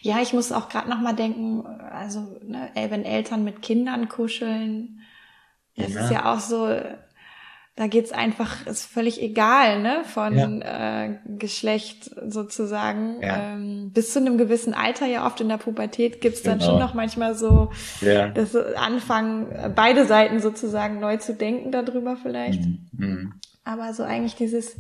Ja, ich muss auch gerade noch mal denken, also ne, wenn Eltern mit Kindern kuscheln, das ja. ist ja auch so da geht's einfach, ist völlig egal, ne, von ja. äh, Geschlecht sozusagen. Ja. Ähm, bis zu einem gewissen Alter, ja oft in der Pubertät, gibt's dann genau. schon noch manchmal so ja. das Anfangen, beide Seiten sozusagen neu zu denken darüber vielleicht. Mhm. Mhm. Aber so eigentlich dieses,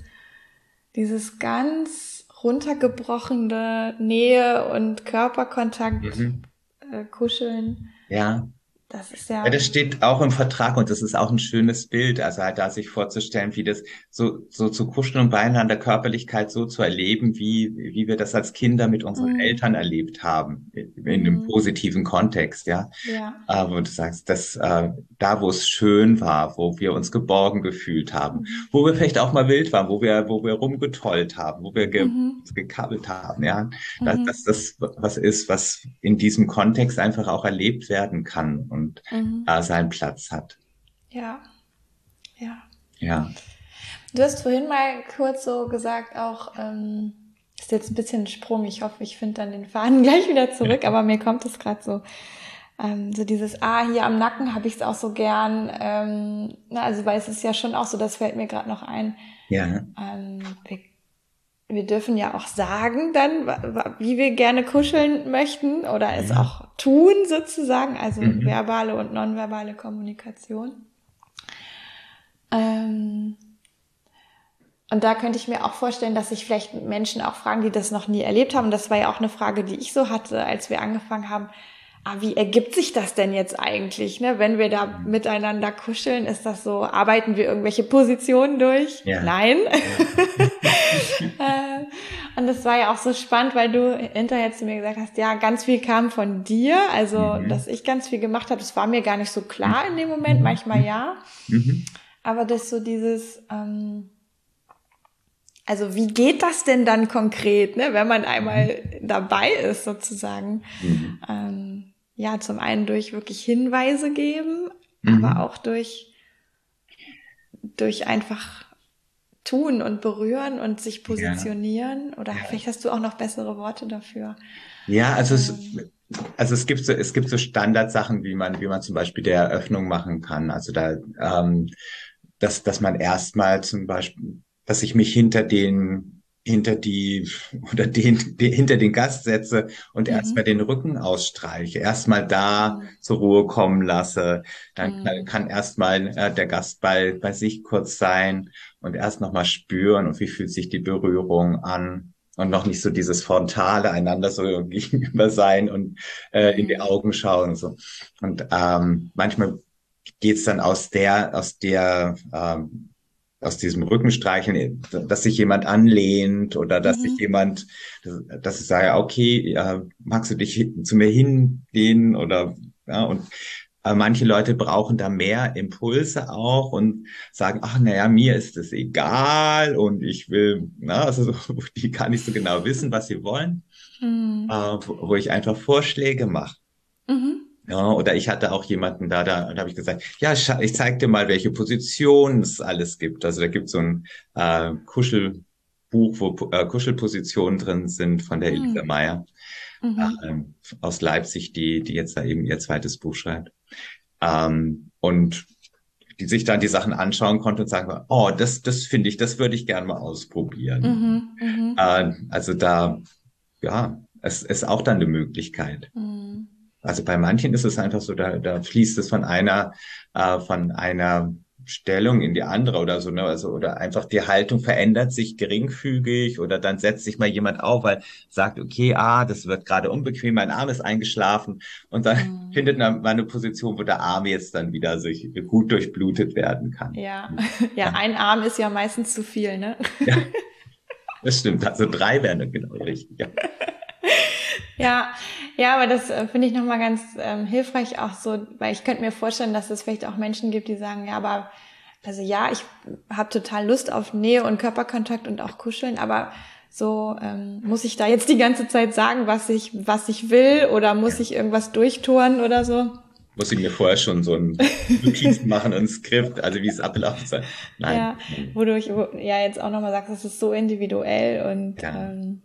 dieses ganz runtergebrochene Nähe und Körperkontakt, mhm. äh, Kuscheln. Ja Das ist ja. Ja, das steht auch im Vertrag und das ist auch ein schönes Bild. Also halt da sich vorzustellen, wie das so, so zu kuscheln und beieinander Körperlichkeit so zu erleben, wie, wie wir das als Kinder mit unseren Mhm. Eltern erlebt haben, in einem Mhm. positiven Kontext, ja. Ja. Äh, wo du sagst, dass äh, da, wo es schön war, wo wir uns geborgen gefühlt haben, Mhm. wo wir vielleicht auch mal wild waren, wo wir, wo wir rumgetollt haben, wo wir ge Mhm. gekabbelt haben, ja. Dass, Mhm. dass das was ist, was in diesem Kontext einfach auch erlebt werden kann und Mhm. äh, seinen Platz hat. Ja. Ja. Ja. Du hast vorhin mal kurz so gesagt, auch, ähm, ist jetzt ein bisschen ein Sprung. Ich hoffe, ich finde dann den Faden gleich wieder zurück, aber mir kommt es gerade so. Ähm, so dieses, ah, hier am Nacken habe ich es auch so gern. Ähm, na, also, weil es ist ja schon auch so, das fällt mir gerade noch ein. Ja. Ähm, wir, wir dürfen ja auch sagen dann, wie wir gerne kuscheln möchten oder es Ja. auch tun sozusagen, also Mhm. verbale und nonverbale Kommunikation. Ähm, und da könnte ich mir auch vorstellen, dass sich vielleicht Menschen auch fragen, die das noch nie erlebt haben. Und das war ja auch eine Frage, die ich so hatte, als wir angefangen haben. Ah, wie ergibt sich das denn jetzt eigentlich, ne? Wenn wir da miteinander kuscheln, ist das so, arbeiten wir irgendwelche Positionen durch? Ja. Nein. und das war ja auch so spannend, weil du hinterher zu mir gesagt hast, ja, ganz viel kam von dir, also Mhm. dass ich ganz viel gemacht habe, das war mir gar nicht so klar in dem Moment, manchmal ja. Mhm. Aber das so dieses, ähm, also wie geht das denn dann konkret, ne, wenn man einmal dabei ist sozusagen? Mhm. Ähm, ja, zum einen durch wirklich Hinweise geben, Mhm. aber auch durch, durch einfach tun und berühren und sich positionieren. Oder Ja. vielleicht hast du auch noch bessere Worte dafür. Ja, also es, Ähm. also es gibt so, es gibt so Standardsachen, wie man, wie man zum Beispiel der Eröffnung machen kann. Also da, ähm, dass, dass man erstmal zum Beispiel, dass ich mich hinter den, hinter die, oder den, die, hinter den Gast setze und Mhm. erstmal den Rücken ausstreiche, erstmal da Mhm. zur Ruhe kommen lasse. Dann Mhm. kann, kann erstmal äh, der Gast bei, bei sich kurz sein und erst nochmal spüren und wie fühlt sich die Berührung an und noch nicht so dieses frontale einander so gegenüber sein und äh, in die Mhm. Augen schauen und so. Und ähm, manchmal geht's dann aus der, aus der, ähm, aus diesem Rückenstreicheln, dass sich jemand anlehnt oder dass sich Mhm. jemand, dass, ich sage, okay, äh, magst du dich zu mir hinlehnen oder ja, und äh, manche Leute brauchen da mehr Impulse auch und sagen, ach naja, mir ist es egal und ich will, na, also so, die gar nicht so genau wissen, was sie wollen, Mhm. äh, wo, wo ich einfach Vorschläge mache. Mhm. Ja, oder ich hatte auch jemanden da, da, da habe ich gesagt, ja, ich zeig dir mal, welche Positionen es alles gibt. Also da gibt so ein äh, Kuschelbuch, wo äh, Kuschelpositionen drin sind von der Mhm. Elisa Meyer Mhm. ähm, aus Leipzig, die, die jetzt da eben ihr zweites Buch schreibt. Ähm, und die sich dann die Sachen anschauen konnte und sagen, oh, das, das finde ich, das würde ich gerne mal ausprobieren. Mhm. Äh, also da, ja, es ist auch dann eine Möglichkeit. Mhm. Also bei manchen ist es einfach so, da, da fließt es von einer, äh, von einer Stellung in die andere oder so, ne? Also, oder einfach die Haltung verändert sich geringfügig oder dann setzt sich mal jemand auf, weil sagt, okay, ah, das wird gerade unbequem, mein Arm ist eingeschlafen und dann Mhm. findet man eine Position, wo der Arm jetzt dann wieder sich gut durchblutet werden kann. Ja. ja, ein Arm ist ja meistens zu viel, ne? Ja, das stimmt. Also drei wären dann genau richtig. Ja. Ja, ja, aber das äh, finde ich nochmal ganz ähm, hilfreich auch so, weil ich könnte mir vorstellen, dass es vielleicht auch Menschen gibt, die sagen, ja, aber also ja, ich habe total Lust auf Nähe und Körperkontakt und auch Kuscheln, aber so ähm, muss ich da jetzt die ganze Zeit sagen, was ich was ich will oder muss ich irgendwas durchtouren oder so? Muss ich mir vorher schon so ein Notiz machen, ein Skript, also wie es ablaufen soll. Nein. Ja, wodurch wo, ja jetzt auch nochmal sagst, es ist so individuell und Ja. ähm,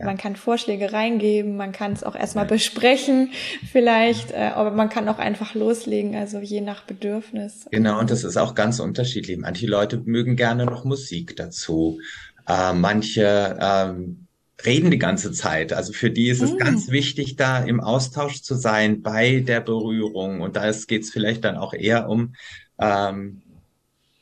Ja. man kann Vorschläge reingeben, man kann es auch erstmal besprechen vielleicht, äh, aber man kann auch einfach loslegen, also je nach Bedürfnis. Genau, und das ist auch ganz unterschiedlich. Manche Leute mögen gerne noch Musik dazu. Äh, manche ähm, reden die ganze Zeit. Also für die ist es Mm. ganz wichtig, da im Austausch zu sein bei der Berührung. Und da geht es vielleicht dann auch eher um, ähm,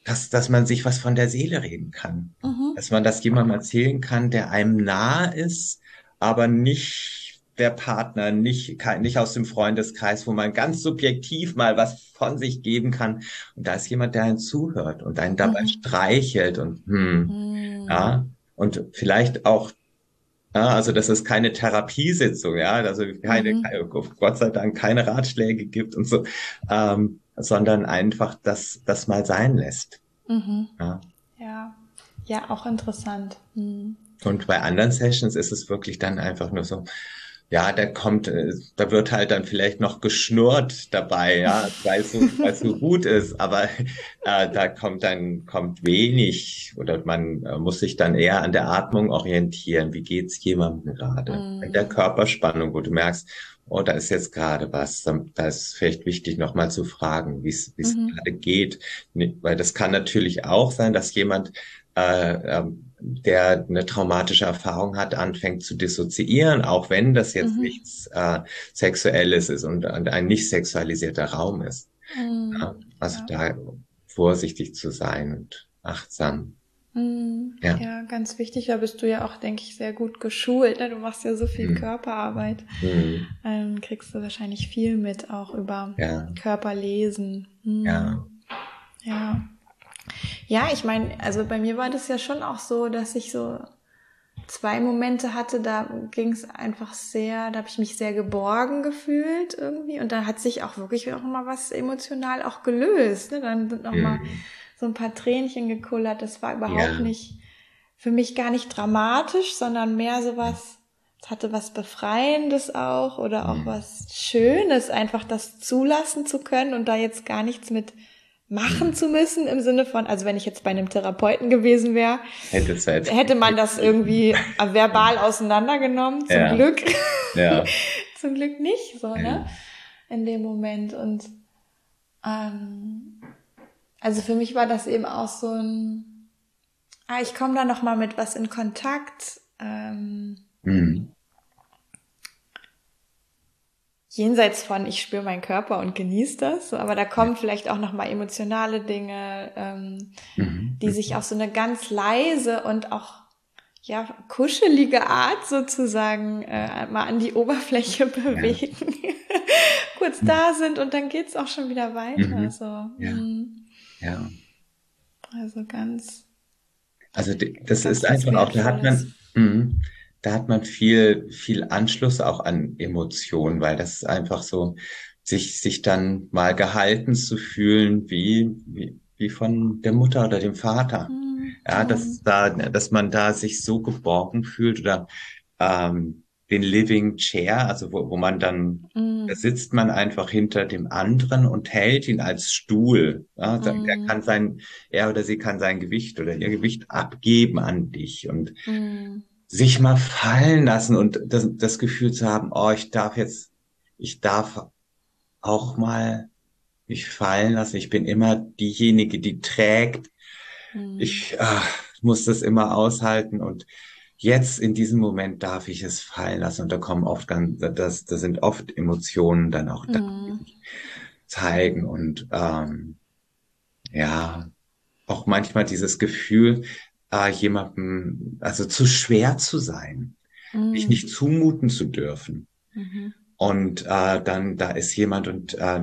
dass, dass man sich was von der Seele reden kann. Mhm. Dass man das jemandem erzählen kann, der einem nahe ist, aber nicht der Partner, nicht, nicht aus dem Freundeskreis, wo man ganz subjektiv mal was von sich geben kann. Und da ist jemand, der einen zuhört und einen dabei mhm. streichelt und hm, mhm. ja, und vielleicht auch ja, also dass es keine Therapiesitzung, ja, also keine, mhm. keine, Gott sei Dank keine Ratschläge gibt und so, ähm, sondern einfach das, das mal sein lässt. Mhm. Ja. ja. ja, auch interessant. Mhm. Und bei anderen Sessions ist es wirklich dann einfach nur so, ja, da kommt, äh, da wird halt dann vielleicht noch geschnurrt dabei, ja, weil es so, weil es so gut ist, aber äh, da kommt dann kommt wenig oder man äh, muss sich dann eher an der Atmung orientieren. Wie geht's jemandem gerade? Mm. In der Körperspannung, wo du merkst, oh, da ist jetzt gerade was, da ist vielleicht wichtig, nochmal zu fragen, wie es mhm. gerade geht, weil das kann natürlich auch sein, dass jemand äh, ähm, der eine traumatische Erfahrung hat, anfängt zu dissoziieren, auch wenn das jetzt mhm. nichts äh, Sexuelles ist und, und, ein nicht sexualisierter Raum ist. Mhm. Ja, also ja. da vorsichtig zu sein und achtsam. Mhm. Ja. ja. ganz wichtig. Da bist du ja auch, denke ich, sehr gut geschult. Ne? Du machst ja so viel mhm. Körperarbeit. Mhm. Ähm, kriegst du wahrscheinlich viel mit, auch über Körperlesen. Mhm. Ja. Ja. Ja, ich meine, also bei mir war das ja schon auch so, dass ich so zwei Momente hatte, da ging es einfach sehr, da habe ich mich sehr geborgen gefühlt irgendwie und da hat sich auch wirklich auch mal was emotional auch gelöst. Ne? Dann sind noch mhm. So ein paar Tränchen gekullert. Das war überhaupt ja. nicht für mich gar nicht dramatisch, sondern mehr so was, es hatte was Befreiendes auch oder auch mhm. was Schönes, einfach das zulassen zu können und da jetzt gar nichts mit machen zu müssen im Sinne von, also wenn ich jetzt bei einem Therapeuten gewesen wäre, hätte, halt hätte man das irgendwie verbal auseinandergenommen. Zum ja. Glück. Ja. Zum Glück nicht so, ne? In dem Moment. Und ähm, also für mich war das eben auch so ein, ah, ich komme da noch mal mit was in Kontakt. Ähm, mhm jenseits von ich spüre meinen Körper und genieße das, aber da kommen ja. vielleicht auch noch mal emotionale Dinge, ähm, mhm. die sich auf so eine ganz leise und auch ja kuschelige Art sozusagen äh, mal an die Oberfläche bewegen, ja. kurz mhm. da sind und dann geht's auch schon wieder weiter. Mhm. So. Ja. Mhm. ja. Also ganz. Also das ist einfach auch, da hat man. Mh, da hat man viel, viel Anschluss auch an Emotionen, weil das ist einfach so, sich, sich dann mal gehalten zu fühlen, wie, wie, wie von der Mutter oder dem Vater. Mhm. Ja, dass da, dass man da sich so geborgen fühlt oder ähm, den Living Chair, also wo, wo man dann, mm. da sitzt man einfach hinter dem anderen und hält ihn als Stuhl. Ja, mm. Er kann sein, er oder sie kann sein Gewicht oder ihr Gewicht abgeben an dich und mm sich mal fallen lassen und das, das Gefühl zu haben, oh, ich darf jetzt, ich darf auch mal mich fallen lassen. Ich bin immer diejenige, die trägt. Mhm. Ich ach, muss das immer aushalten und jetzt in diesem Moment darf ich es fallen lassen und da kommen oft ganz, das, das sind oft Emotionen dann auch da, mhm. zeigen und ähm, ja, auch manchmal dieses Gefühl, äh, jemandem, also zu schwer zu sein, mhm. dich nicht zumuten zu dürfen. Mhm. Und äh, dann da ist jemand und äh,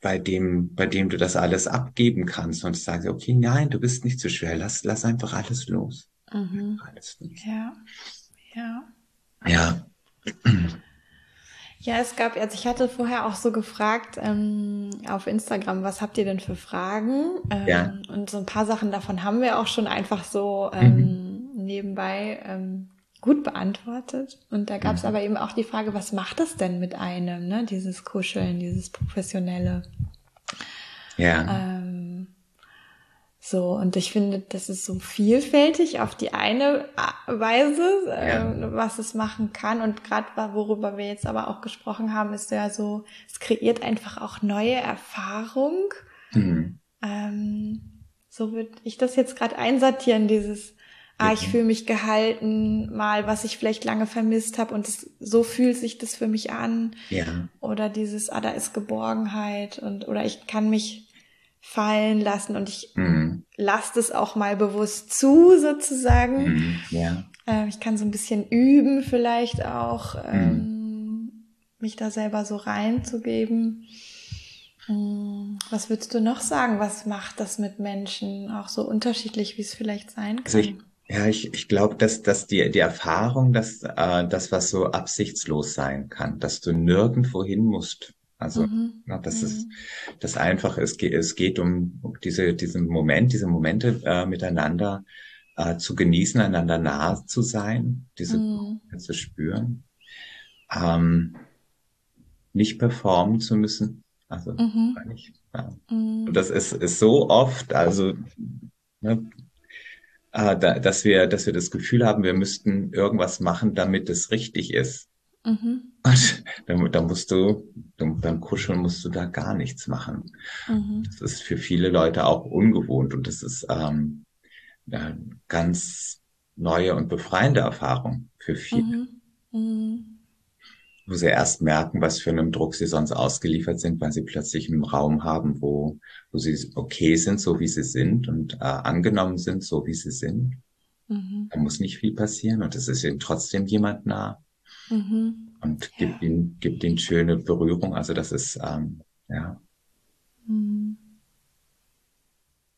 bei dem, bei dem du das alles abgeben kannst und sagst, okay, nein, du bist nicht zu schwer, lass, lass einfach alles los. Mhm. Ja, ja. Ja. Ja, es gab, also ich hatte vorher auch so gefragt ähm, auf Instagram, was habt ihr denn für Fragen? Ähm, ja. Und so ein paar Sachen davon haben wir auch schon einfach so ähm, mhm. nebenbei ähm, gut beantwortet. Und da gab es mhm. aber eben auch die Frage, was macht das denn mit einem, ne? Dieses Kuscheln, dieses Professionelle. Ja. Ähm, so, und ich finde, das ist so vielfältig auf die eine Weise, ja. äh, was es machen kann. Und gerade worüber wir jetzt aber auch gesprochen haben, ist ja so, es kreiert einfach auch neue Erfahrung. Mhm. Ähm, so würde ich das jetzt gerade einsortieren, dieses, ah, ich fühle mich gehalten, mal, was ich vielleicht lange vermisst habe und das, so fühlt sich das für mich an. Ja. Oder dieses, ah, da ist Geborgenheit und oder ich kann mich fallen lassen und ich mhm. lasse es auch mal bewusst zu, sozusagen. Mhm. Ja. Äh, ich kann so ein bisschen üben, vielleicht auch, mhm. ähm, mich da selber so reinzugeben. Hm, was würdest du noch sagen? Was macht das mit Menschen auch so unterschiedlich, wie es vielleicht sein kann? Also ich, ja, ich, ich glaube, dass, dass die, die Erfahrung, dass äh, das, was so absichtslos sein kann, dass du nirgendwo hin musst. Also, mhm. na, das mhm. ist das einfach, es geht, es geht um diese, diesen Moment, diese Momente äh, miteinander äh, zu genießen, einander nahe zu sein, diese mhm. zu spüren. Ähm, nicht performen zu müssen. Also, mhm. nicht, ja. Mhm. Und das ist, ist so oft, also, ne, äh, da, dass wir, dass wir das Gefühl haben, wir müssten irgendwas machen, damit es richtig ist. Mhm. Und dann, dann musst du, beim Kuscheln musst du da gar nichts machen. Mhm. Das ist für viele Leute auch ungewohnt und das ist ähm, eine ganz neue und befreiende Erfahrung für viele. Mhm. mhm wo sie erst merken, was für einem Druck sie sonst ausgeliefert sind, weil sie plötzlich einen Raum haben, wo, wo sie okay sind, so wie sie sind und äh, angenommen sind, so wie sie sind. Mhm. Da muss nicht viel passieren und es ist ihnen trotzdem jemand nah mhm. und gibt ja. ihnen, gibt ihnen schöne Berührung. Also das ist, ähm, ja. Mhm.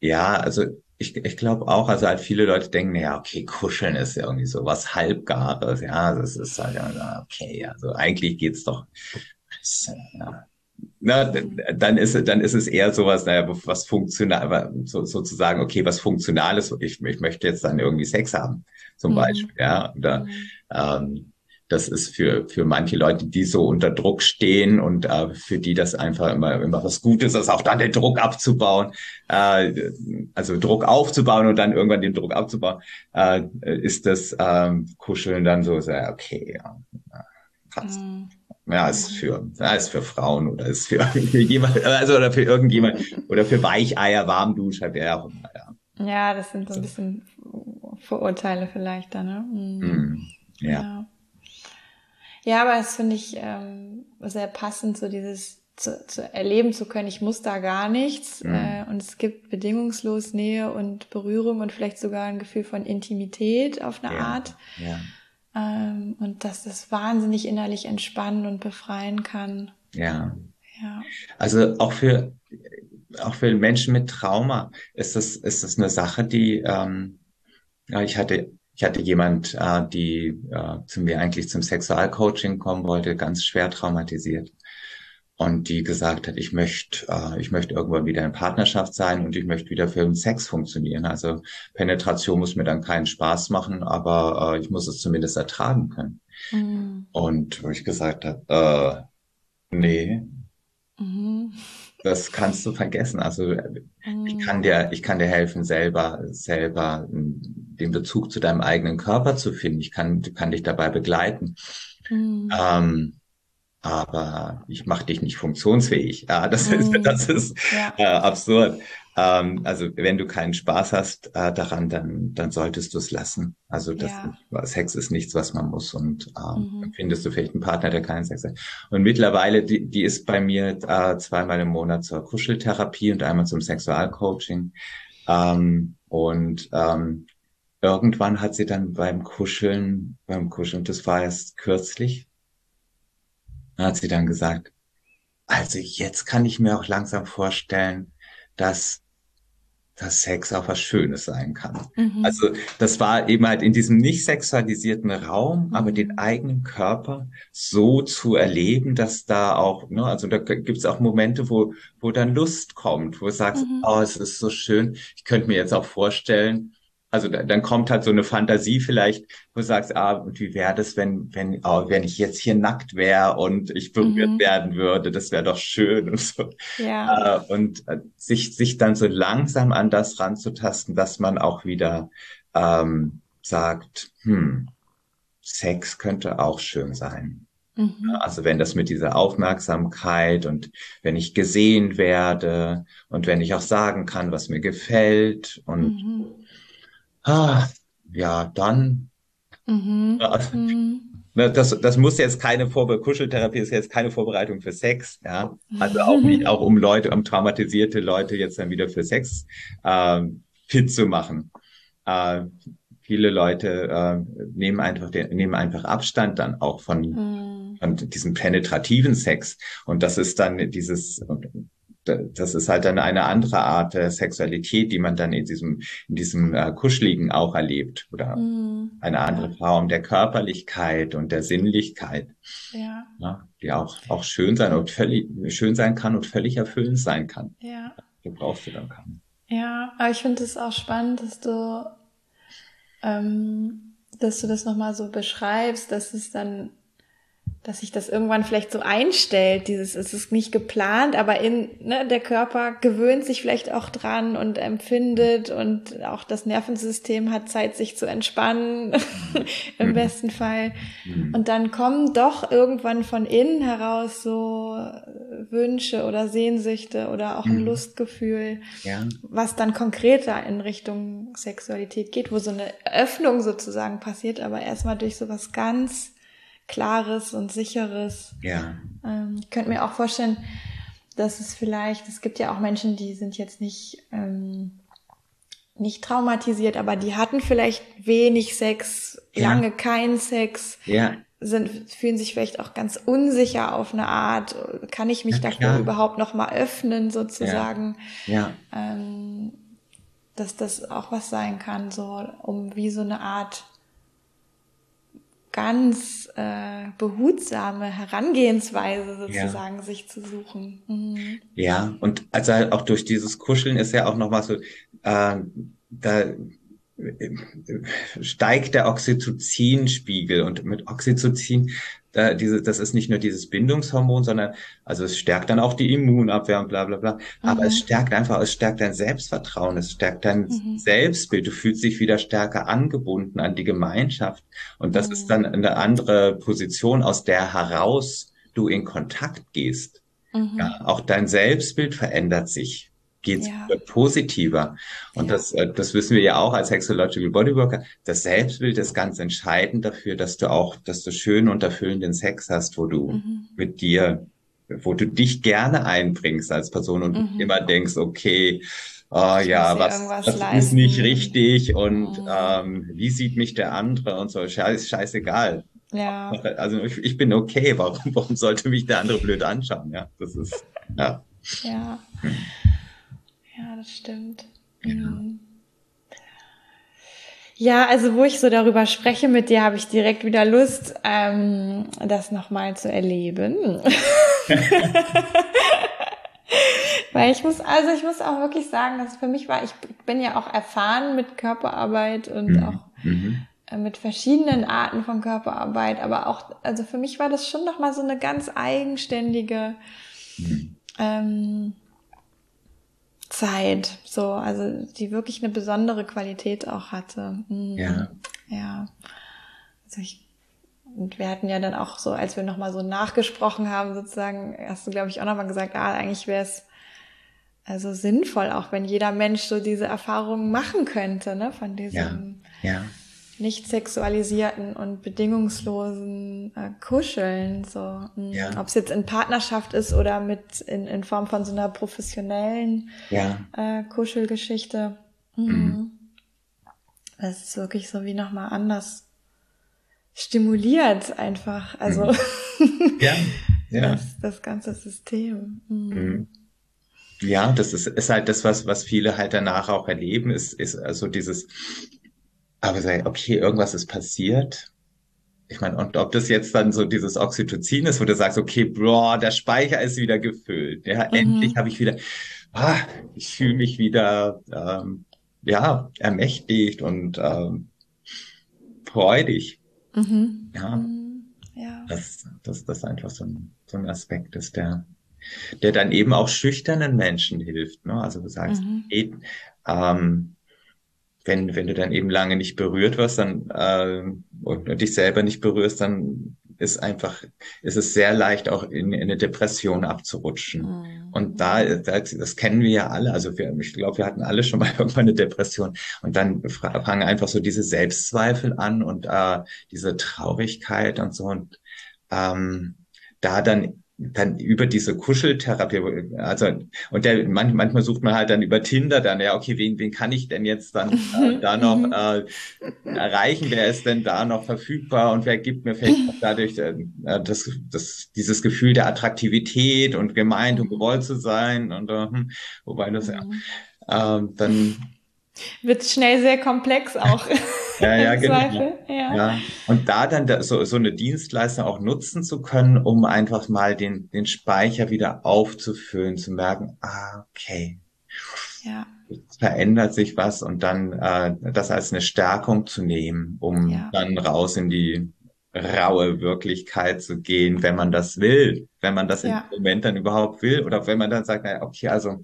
Ja, also ich, ich glaube auch, also halt viele Leute denken, ja, okay, kuscheln ist ja irgendwie so was Halbgares, ja, das ist halt, okay, also eigentlich geht's doch, ja. Na, dann ist, dann ist es eher sowas, naja, was funktional, so, sozusagen, okay, was funktional ist, ich, ich möchte jetzt dann irgendwie Sex haben, zum mhm. Beispiel, ja, oder, mhm. ähm, das ist für, für manche Leute, die so unter Druck stehen und äh, für die das einfach immer, immer was Gutes ist, auch dann den Druck abzubauen, äh, also Druck aufzubauen und dann irgendwann den Druck abzubauen, äh, ist das ähm, Kuscheln dann so, so okay, ja, passt. Mhm. Ja, ist für, ja, ist für Frauen oder ist für, für jemand, also oder für irgendjemand oder für Weicheier, Warmduscher, wer auch immer, ja. Ja, das sind so ein bisschen Vorurteile vielleicht da, ne? Mhm. Mm, ja. ja. Ja, aber es finde ich ähm, sehr passend, so dieses zu, zu erleben zu können, ich muss da gar nichts mhm. äh, und es gibt bedingungslos Nähe und Berührung und vielleicht sogar ein Gefühl von Intimität auf eine ja, Art. Ja. Ähm, und dass das wahnsinnig innerlich entspannen und befreien kann. Ja. Ja. Also auch für auch für Menschen mit Trauma ist das ist das eine Sache, die ähm, ja, ich hatte ich hatte jemand, äh, die äh, zu mir eigentlich zum Sexualcoaching kommen wollte, ganz schwer traumatisiert. Und die gesagt hat, ich möchte, äh, ich möchte irgendwann wieder in Partnerschaft sein und ich möchte wieder für den Sex funktionieren. Also Penetration muss mir dann keinen Spaß machen, aber äh, ich muss es zumindest ertragen können. Mhm. Und wo ich gesagt habe, äh, nee, mhm das kannst du vergessen. Also ich mhm. kann dir, ich kann dir helfen, selber, selber den Bezug zu deinem eigenen Körper zu finden. Ich kann, kann dich dabei begleiten. Mhm. Ähm, aber ich mache dich nicht funktionsfähig. Ja, das ist, mhm. das ist ja. äh, absurd. Ähm, also wenn du keinen Spaß hast äh, daran, dann, dann solltest du es lassen. Also das ja. Sex ist nichts, was man muss. Und ähm, mhm. findest du vielleicht einen Partner, der keinen Sex hat. Und mittlerweile, die, die ist bei mir äh, zweimal im Monat zur Kuscheltherapie und einmal zum Sexualcoaching. Ähm, und ähm, irgendwann hat sie dann beim Kuscheln, beim Kuscheln, das war erst kürzlich, hat sie dann gesagt, also jetzt kann ich mir auch langsam vorstellen, dass dass Sex auch was Schönes sein kann. Mhm. Also das war eben halt in diesem nicht sexualisierten Raum, mhm. aber den eigenen Körper so zu erleben, dass da auch, ne, also da gibt es auch Momente, wo, wo dann Lust kommt, wo du sagst, mhm. oh, es ist so schön. Ich könnte mir jetzt auch vorstellen, also dann kommt halt so eine Fantasie vielleicht, wo du sagst, ah, und wie wäre das, wenn, wenn, oh, wenn ich jetzt hier nackt wäre und ich berührt mhm. werden würde, das wäre doch schön und so. Ja. Äh, und äh, sich, sich dann so langsam an das ranzutasten, dass man auch wieder ähm, sagt, hm, Sex könnte auch schön sein. Mhm. Also wenn das mit dieser Aufmerksamkeit und wenn ich gesehen werde und wenn ich auch sagen kann, was mir gefällt und mhm ah, ja, dann. Mhm. Ja, mhm. Das, das muss jetzt keine Vorbe Kuscheltherapie ist jetzt keine Vorbereitung für Sex, ja. Also auch nicht, auch um Leute, um traumatisierte Leute jetzt dann wieder für Sex äh, fit zu machen. Äh, viele Leute äh, nehmen einfach den, nehmen einfach Abstand dann auch von, mhm. von diesem penetrativen Sex. Und das ist dann dieses, das ist halt dann eine andere Art der Sexualität, die man dann in diesem, in diesem äh, Kuscheligen auch erlebt. Oder mm, eine andere ja. Form der Körperlichkeit und der Sinnlichkeit. Ja. ja. Die auch, auch schön sein und völlig, schön sein kann und völlig erfüllend sein kann. Ja. Du brauchst du dann kann. Ja, aber ich finde es auch spannend, dass du, ähm, dass du das nochmal so beschreibst, dass es dann dass sich das irgendwann vielleicht so einstellt, dieses, es ist nicht geplant, aber in, ne, der Körper gewöhnt sich vielleicht auch dran und empfindet und auch das Nervensystem hat Zeit, sich zu entspannen, im mhm. besten Fall. Mhm. Und dann kommen doch irgendwann von innen heraus so Wünsche oder Sehnsüchte oder auch ein mhm. Lustgefühl, ja. was dann konkreter in Richtung Sexualität geht, wo so eine Öffnung sozusagen passiert, aber erstmal durch so was ganz Klares und Sicheres. Ja. Ähm, ich könnte mir auch vorstellen, dass es vielleicht, es gibt ja auch Menschen, die sind jetzt nicht, ähm, nicht traumatisiert, aber die hatten vielleicht wenig Sex, ja. lange keinen Sex, ja. sind, fühlen sich vielleicht auch ganz unsicher auf eine Art. Kann ich mich ja, dafür klar. überhaupt noch mal öffnen, sozusagen? Ja. ja. Ähm, dass das auch was sein kann, so um wie so eine Art ganz äh, behutsame Herangehensweise sozusagen ja. sich zu suchen. Mhm. Ja, und also auch durch dieses Kuscheln ist ja auch nochmal so, äh, da steigt der Oxytocinspiegel und mit Oxytocin da, diese, das ist nicht nur dieses Bindungshormon, sondern also es stärkt dann auch die Immunabwehr und bla bla bla. Aber es mhm. stärkt einfach, es stärkt dein Selbstvertrauen, es stärkt dein mhm. Selbstbild. Du fühlst dich wieder stärker angebunden an die Gemeinschaft. Und das mhm. ist dann eine andere Position, aus der heraus du in Kontakt gehst. Mhm. Ja, auch dein Selbstbild verändert sich geht ja. positiver. Und ja. das, äh, das wissen wir ja auch als Hexological Bodyworker. Das Selbstbild ist ganz entscheidend dafür, dass du auch, dass du schönen und erfüllenden Sex hast, wo du mhm. mit dir, wo du dich gerne einbringst als Person und mhm. immer denkst, okay, oh ja, was, was ist nicht richtig und mhm. ähm, wie sieht mich der andere und so, scheiß, scheißegal. Ja. Also ich, ich bin okay, warum, warum sollte mich der andere blöd anschauen? Ja, das ist, ja. Ja. Ja, das stimmt. Genau. Mhm. Ja, also wo ich so darüber spreche mit dir, habe ich direkt wieder Lust, ähm, das nochmal zu erleben. Weil ich muss, also ich muss auch wirklich sagen, dass für mich war, ich bin ja auch erfahren mit Körperarbeit und mhm. auch mhm. Äh, mit verschiedenen Arten von Körperarbeit, aber auch, also für mich war das schon nochmal so eine ganz eigenständige mhm. ähm, Zeit, so, also die wirklich eine besondere Qualität auch hatte. Mhm. Ja. Ja. Also ich, und wir hatten ja dann auch so, als wir nochmal so nachgesprochen haben, sozusagen, hast du, glaube ich, auch nochmal gesagt, ah, eigentlich wäre es also sinnvoll, auch wenn jeder Mensch so diese Erfahrungen machen könnte, ne, von diesem ja. Ja nicht sexualisierten und bedingungslosen äh, Kuscheln. So, hm, ja. ob es jetzt in Partnerschaft ist oder mit in, in Form von so einer professionellen ja. äh, Kuschelgeschichte. Mhm. Mhm. Das ist wirklich so wie nochmal anders stimuliert einfach. Also mhm. ja, ja. Das, das ganze System. Mhm. mhm. Ja, das ist, ist halt das, was, was viele halt danach auch erleben, ist, ist also dieses, aber sei, okay, irgendwas ist passiert. Ich meine, und ob das jetzt dann so dieses Oxytocin ist, wo du sagst, okay, boah, der Speicher ist wieder gefüllt. Ja, mhm. endlich habe ich wieder, ah, ich fühle mich wieder, ähm, ja, ermächtigt und ähm, freudig. Mhm. Ja. Mhm. ja. Das, das, das einfach so ein, so ein Aspekt ist, der, der dann eben auch schüchternen Menschen hilft. Ne? Also du sagst, mhm. hey, ähm, wenn, wenn du dann eben lange nicht berührt wirst, dann äh, und dich selber nicht berührst, dann ist einfach, ist es sehr leicht auch in, in eine Depression abzurutschen. Mhm. Und da, das, das kennen wir ja alle. Also wir, ich glaube, wir hatten alle schon mal irgendwann eine Depression. Und dann fangen einfach so diese Selbstzweifel an und äh, diese Traurigkeit und so. Und ähm, da dann dann über diese Kuscheltherapie, also und der man, manchmal sucht man halt dann über Tinder dann ja okay wen wen kann ich denn jetzt dann äh, da noch äh, erreichen? Wer ist denn da noch verfügbar? Und wer gibt mir vielleicht dadurch äh, das das dieses Gefühl der Attraktivität und gemeint und gewollt zu sein und äh, hm, wobei das ja äh, dann wird schnell sehr komplex auch. ja, ja, genau. Ja. ja. Und da dann so, so eine Dienstleistung auch nutzen zu können, um einfach mal den, den Speicher wieder aufzufüllen, zu merken, ah, okay. Ja. Es verändert sich was und dann äh, das als eine Stärkung zu nehmen, um ja. dann raus in die raue Wirklichkeit zu gehen, wenn man das will, wenn man das ja. im Moment dann überhaupt will oder wenn man dann sagt, naja, okay, also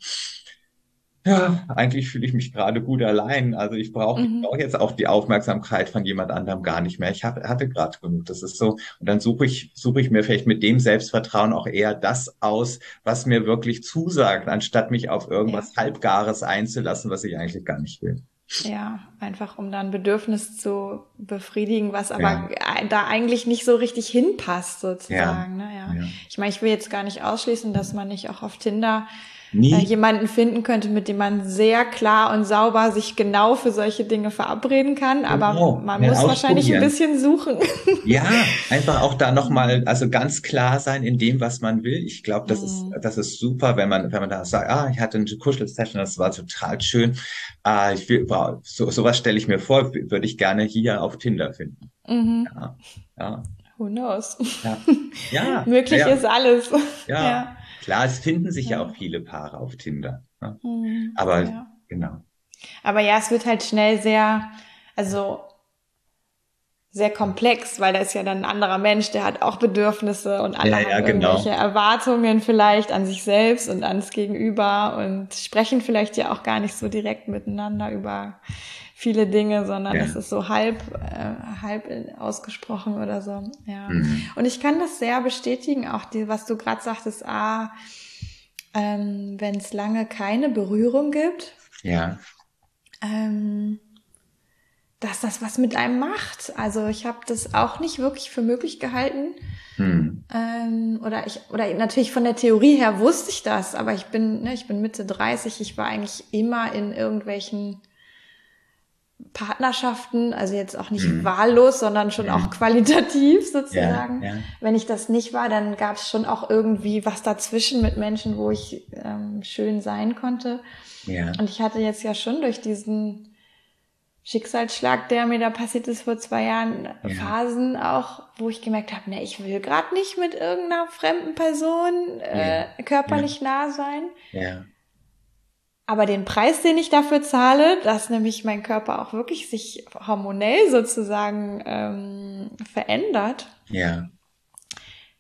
ja, eigentlich fühle ich mich gerade gut allein. Also ich brauche mhm. brauch jetzt auch die Aufmerksamkeit von jemand anderem gar nicht mehr. Ich hab, hatte gerade genug. Das ist so. Und dann suche ich, suche ich mir vielleicht mit dem Selbstvertrauen auch eher das aus, was mir wirklich zusagt, anstatt mich auf irgendwas ja. Halbgares einzulassen, was ich eigentlich gar nicht will. Ja, einfach um dann Bedürfnis zu befriedigen, was aber ja. da eigentlich nicht so richtig hinpasst, sozusagen. Ja. Ne? Ja. ja. Ich meine, ich will jetzt gar nicht ausschließen, dass man nicht auch auf Tinder Nie. Äh, jemanden finden könnte, mit dem man sehr klar und sauber sich genau für solche Dinge verabreden kann. Aber genau. man ja, muss wahrscheinlich ein bisschen suchen. Ja, einfach auch da nochmal, also ganz klar sein in dem, was man will. Ich glaube, das mhm. ist, das ist super, wenn man, wenn man da sagt, ah, ich hatte eine Kuschel-Session, das war total schön. Ah, ich will, wow, so, sowas stelle ich mir vor, würde ich gerne hier auf Tinder finden. Mhm. Ja, ja. Who knows? Ja. ja Möglich ja. ist alles. ja. ja. Klar, es finden sich ja, ja auch viele Paare auf Tinder. Ne? Mhm, Aber ja. genau. Aber ja, es wird halt schnell sehr, also sehr komplex, weil da ist ja dann ein anderer Mensch, der hat auch Bedürfnisse und alle ja, ja, genau. irgendwelche Erwartungen vielleicht an sich selbst und ans Gegenüber und sprechen vielleicht ja auch gar nicht so direkt miteinander über viele Dinge, sondern ja. es ist so halb, äh, halb ausgesprochen oder so. Ja. Mhm. Und ich kann das sehr bestätigen, auch die, was du gerade sagtest, ah, ähm, wenn es lange keine Berührung gibt. Ja. Ähm, dass das was mit einem macht. Also ich habe das auch nicht wirklich für möglich gehalten. Hm. Ähm, oder ich, oder natürlich von der Theorie her wusste ich das, aber ich bin, ne, ich bin Mitte 30, ich war eigentlich immer in irgendwelchen Partnerschaften, also jetzt auch nicht mhm. wahllos, sondern schon mhm. auch qualitativ sozusagen. Ja, ja. Wenn ich das nicht war, dann gab es schon auch irgendwie was dazwischen mit Menschen, wo ich ähm, schön sein konnte. Ja. Und ich hatte jetzt ja schon durch diesen Schicksalsschlag, der mir da passiert ist vor zwei Jahren, ja. Phasen auch, wo ich gemerkt habe, ne, ich will gerade nicht mit irgendeiner fremden Person äh, körperlich nah sein. Aber den Preis, den ich dafür zahle, dass nämlich mein Körper auch wirklich sich hormonell sozusagen ähm, verändert, ja.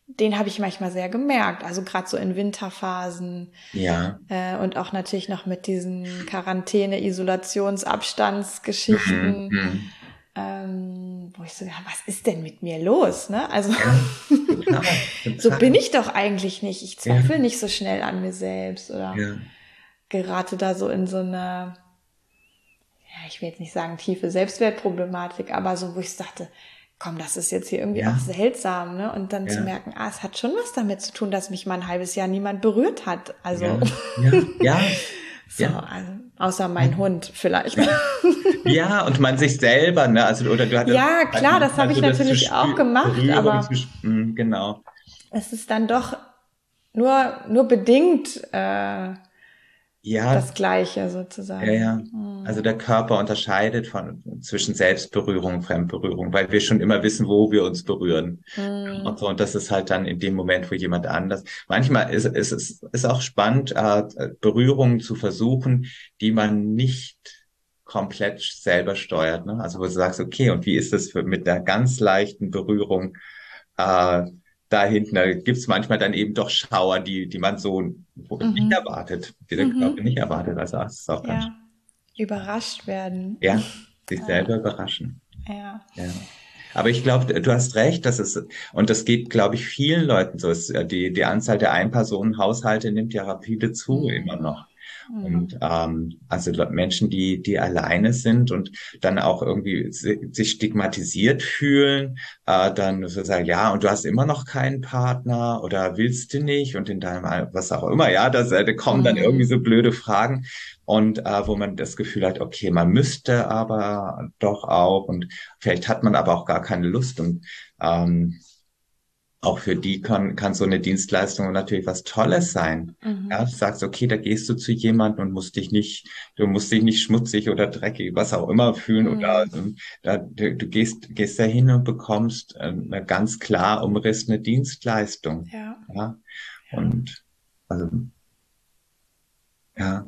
den habe ich manchmal sehr gemerkt. Also gerade so in Winterphasen. Ja. Äh, und auch natürlich noch mit diesen Quarantäne, Isolationsabstandsgeschichten. Mhm, mhm. Ähm, wo ich so, ja, was ist denn mit mir los? Ne? Also ja, total. so bin ich doch eigentlich nicht. Ich zweifle ja. nicht so schnell an mir selbst oder. Ja gerate da so in so eine, ja, ich will jetzt nicht sagen tiefe Selbstwertproblematik, aber so, wo ich dachte, komm, das ist jetzt hier irgendwie ja. auch seltsam, ne? Und dann ja. zu merken, ah, es hat schon was damit zu tun, dass mich mal ein halbes Jahr niemand berührt hat. Also. Ja, ja. ja. so, also, außer mein Hund vielleicht. ja, und man sich selber, ne? Also, oder du hattest. Ja, klar, das habe ich natürlich auch gemacht, aber. Hm, genau. Es ist dann doch nur, nur bedingt, äh, ja, das Gleiche sozusagen. Ja, ja. Hm. Also der Körper unterscheidet von zwischen Selbstberührung und Fremdberührung, weil wir schon immer wissen, wo wir uns berühren. Mhm. Und, so, und das ist halt dann in dem Moment, wo jemand anders. Manchmal ist, ist es ist auch spannend, äh, Berührungen zu versuchen, die man nicht komplett selber steuert. Ne? Also wo du sagst, okay, und wie ist das für, mit der ganz leichten Berührung? Äh, da hinten, da gibt's manchmal dann eben doch Schauer, die, die man so mhm. nicht erwartet, die der mhm. Körper nicht erwartet. Also das ist auch ja. ganz überrascht werden. Ja, sich ja. selber überraschen. Ja. ja. Aber ich glaube, du hast recht, dass es, und das geht, glaube ich, vielen Leuten so. Ist, die, die Anzahl der Einpersonenhaushalte nimmt ja rapide zu, mhm. immer noch. Mhm. Und ähm, also Menschen, die die alleine sind und dann auch irgendwie sich stigmatisiert fühlen, äh, dann so sagen, ja, und du hast immer noch keinen Partner oder willst du nicht und in deinem was auch immer, ja, äh, da kommen mhm. dann irgendwie so blöde Fragen und äh, wo man das Gefühl hat, okay, man müsste aber doch auch und vielleicht hat man aber auch gar keine Lust und ähm, auch für die kann, kann so eine Dienstleistung natürlich was Tolles sein. Mhm. Ja, du sagst, okay, da gehst du zu jemandem und musst dich nicht, du musst dich nicht schmutzig oder dreckig, was auch immer fühlen mhm. oder da, du, du, gehst, gehst da hin und bekommst eine ganz klar umrissene Dienstleistung. Ja. ja? Und also ja.